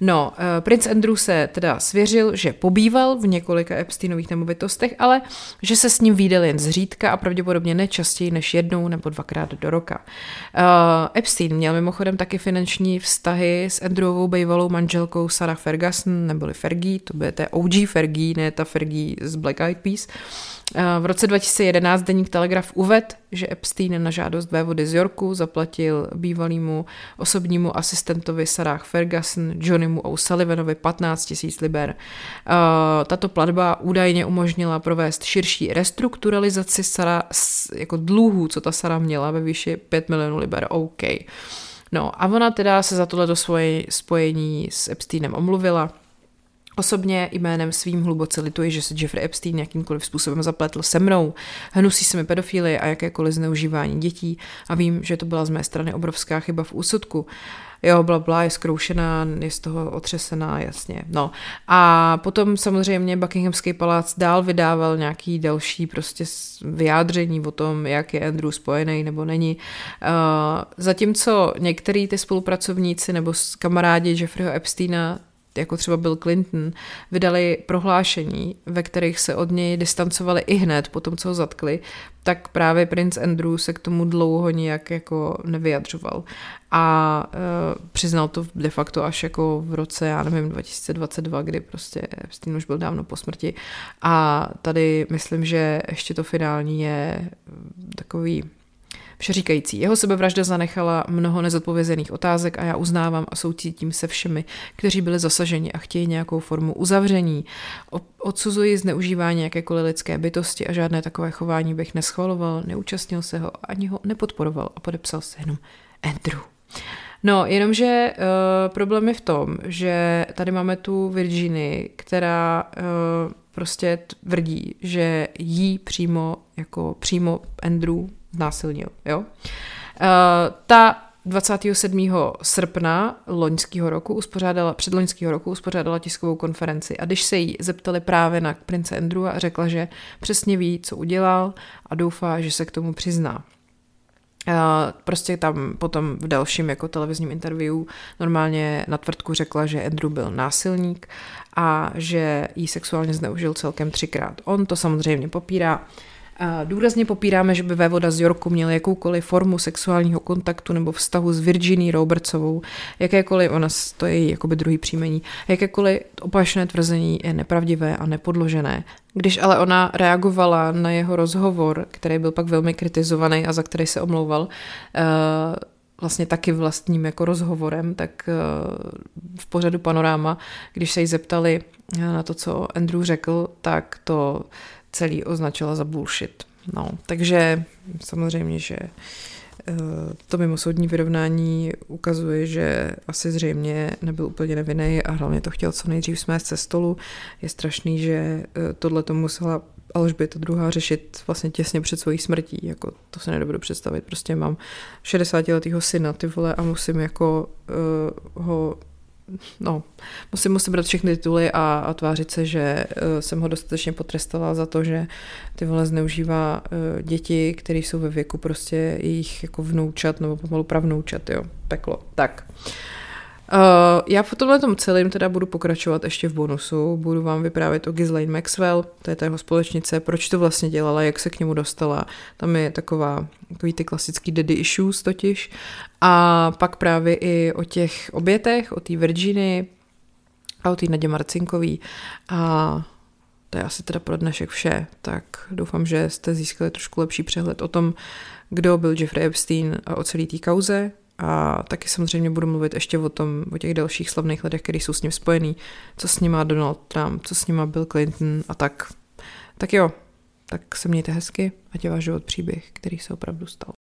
No, uh, princ Andrew se teda svěřil, že pobýval v několika Epsteinových nemovitostech, ale že se s ním výdal jen zřídka a pravděpodobně nečastěji než jednou nebo dvakrát do roka. Uh, Epstein měl mimochodem taky finanční vztahy s Andrewovou bývalou manželkou Sarah Ferguson, neboli Fergie, to bude OG Fergie, ne ta Fergie z Black Eyed Peas. Uh, v roce 2011 deník Telegraf uved, že Epstein na žádost vévody z Yorku zaplatil bývalýmu osobnímu asistentovi Sarah Ferguson, Johnnymu O'Sullivanovi 15 tisíc liber. Tato platba údajně umožnila provést širší restrukturalizaci Sara, jako dluhů, co ta Sara měla ve výši 5 milionů liber. OK. No a ona teda se za tohle do svoje spojení s Epsteinem omluvila. Osobně jménem svým hluboce lituji, že se Jeffrey Epstein jakýmkoliv způsobem zapletl se mnou. Hnusí se mi pedofily a jakékoliv zneužívání dětí a vím, že to byla z mé strany obrovská chyba v úsudku. Jo, bla, bla, je zkroušená, je z toho otřesená, jasně. No. A potom samozřejmě Buckinghamský palác dál vydával nějaký další prostě vyjádření o tom, jak je Andrew spojený nebo není. Uh, zatímco některý ty spolupracovníci nebo kamarádi Jeffreyho Epsteina jako třeba Bill Clinton, vydali prohlášení, ve kterých se od něj distancovali i hned po tom, co ho zatkli, tak právě princ Andrew se k tomu dlouho nijak jako nevyjadřoval. A e, přiznal to de facto až jako v roce, já nevím, 2022, kdy prostě Epstein už byl dávno po smrti. A tady myslím, že ještě to finální je takový všeříkající. Jeho sebevražda zanechala mnoho nezodpovězených otázek a já uznávám a soucítím se všemi, kteří byli zasaženi a chtějí nějakou formu uzavření. Odsuzuji zneužívání jakékoliv lidské bytosti a žádné takové chování bych neschvaloval, neúčastnil se ho ani ho nepodporoval a podepsal se jenom Andrew. No, jenomže uh, problém je v tom, že tady máme tu Virginii, která uh, prostě tvrdí, že jí přímo, jako přímo Andrew znásilnil. Jo? Uh, ta 27. srpna loňského roku uspořádala, před loňského roku uspořádala tiskovou konferenci a když se jí zeptali právě na prince Andrewa, řekla, že přesně ví, co udělal a doufá, že se k tomu přizná. Uh, prostě tam potom v dalším jako televizním interview normálně na tvrdku řekla, že Andrew byl násilník a že jí sexuálně zneužil celkem třikrát. On to samozřejmě popírá, Důrazně popíráme, že by vévoda z Yorku měl jakoukoliv formu sexuálního kontaktu nebo vztahu s Virginie Robertsovou, jakékoliv, ona to je jakoby druhý příjmení, jakékoliv opačné tvrzení je nepravdivé a nepodložené. Když ale ona reagovala na jeho rozhovor, který byl pak velmi kritizovaný a za který se omlouval, eh, vlastně taky vlastním jako rozhovorem, tak eh, v pořadu Panoráma, když se jí zeptali na to, co Andrew řekl, tak to celý označila za bullshit. No, takže samozřejmě, že eh, to mimosoudní vyrovnání ukazuje, že asi zřejmě nebyl úplně nevinný a hlavně to chtěl co nejdřív smést ze stolu. Je strašný, že eh, tohle to musela Alžběta druhá řešit vlastně těsně před svojí smrtí, jako to se nedovedu představit. Prostě mám 60 letého syna, ty vole, a musím jako uh, ho no, musím, musím brát všechny tituly a, a tvářit se, že uh, jsem ho dostatečně potrestala za to, že ty vole zneužívá uh, děti, které jsou ve věku prostě jejich jako vnoučat nebo pomalu pravnoučat, jo, peklo. Tak. Uh, Uh, já po tomhle tom celém teda budu pokračovat ještě v bonusu. Budu vám vyprávět o Ghislaine Maxwell, to je ta jeho společnice, proč to vlastně dělala, jak se k němu dostala. Tam je taková, takový ty klasický daddy issues totiž. A pak právě i o těch obětech, o té Virginii a o té Nadě Marcinkový. A to je asi teda pro dnešek vše, tak doufám, že jste získali trošku lepší přehled o tom, kdo byl Jeffrey Epstein a o celé té kauze, a taky samozřejmě budu mluvit ještě o tom, o těch dalších slavných lidech, kteří jsou s ním spojený, co s nima Donald Trump, co s nima Bill Clinton a tak. Tak jo, tak se mějte hezky, ať je váš život příběh, který se opravdu stal.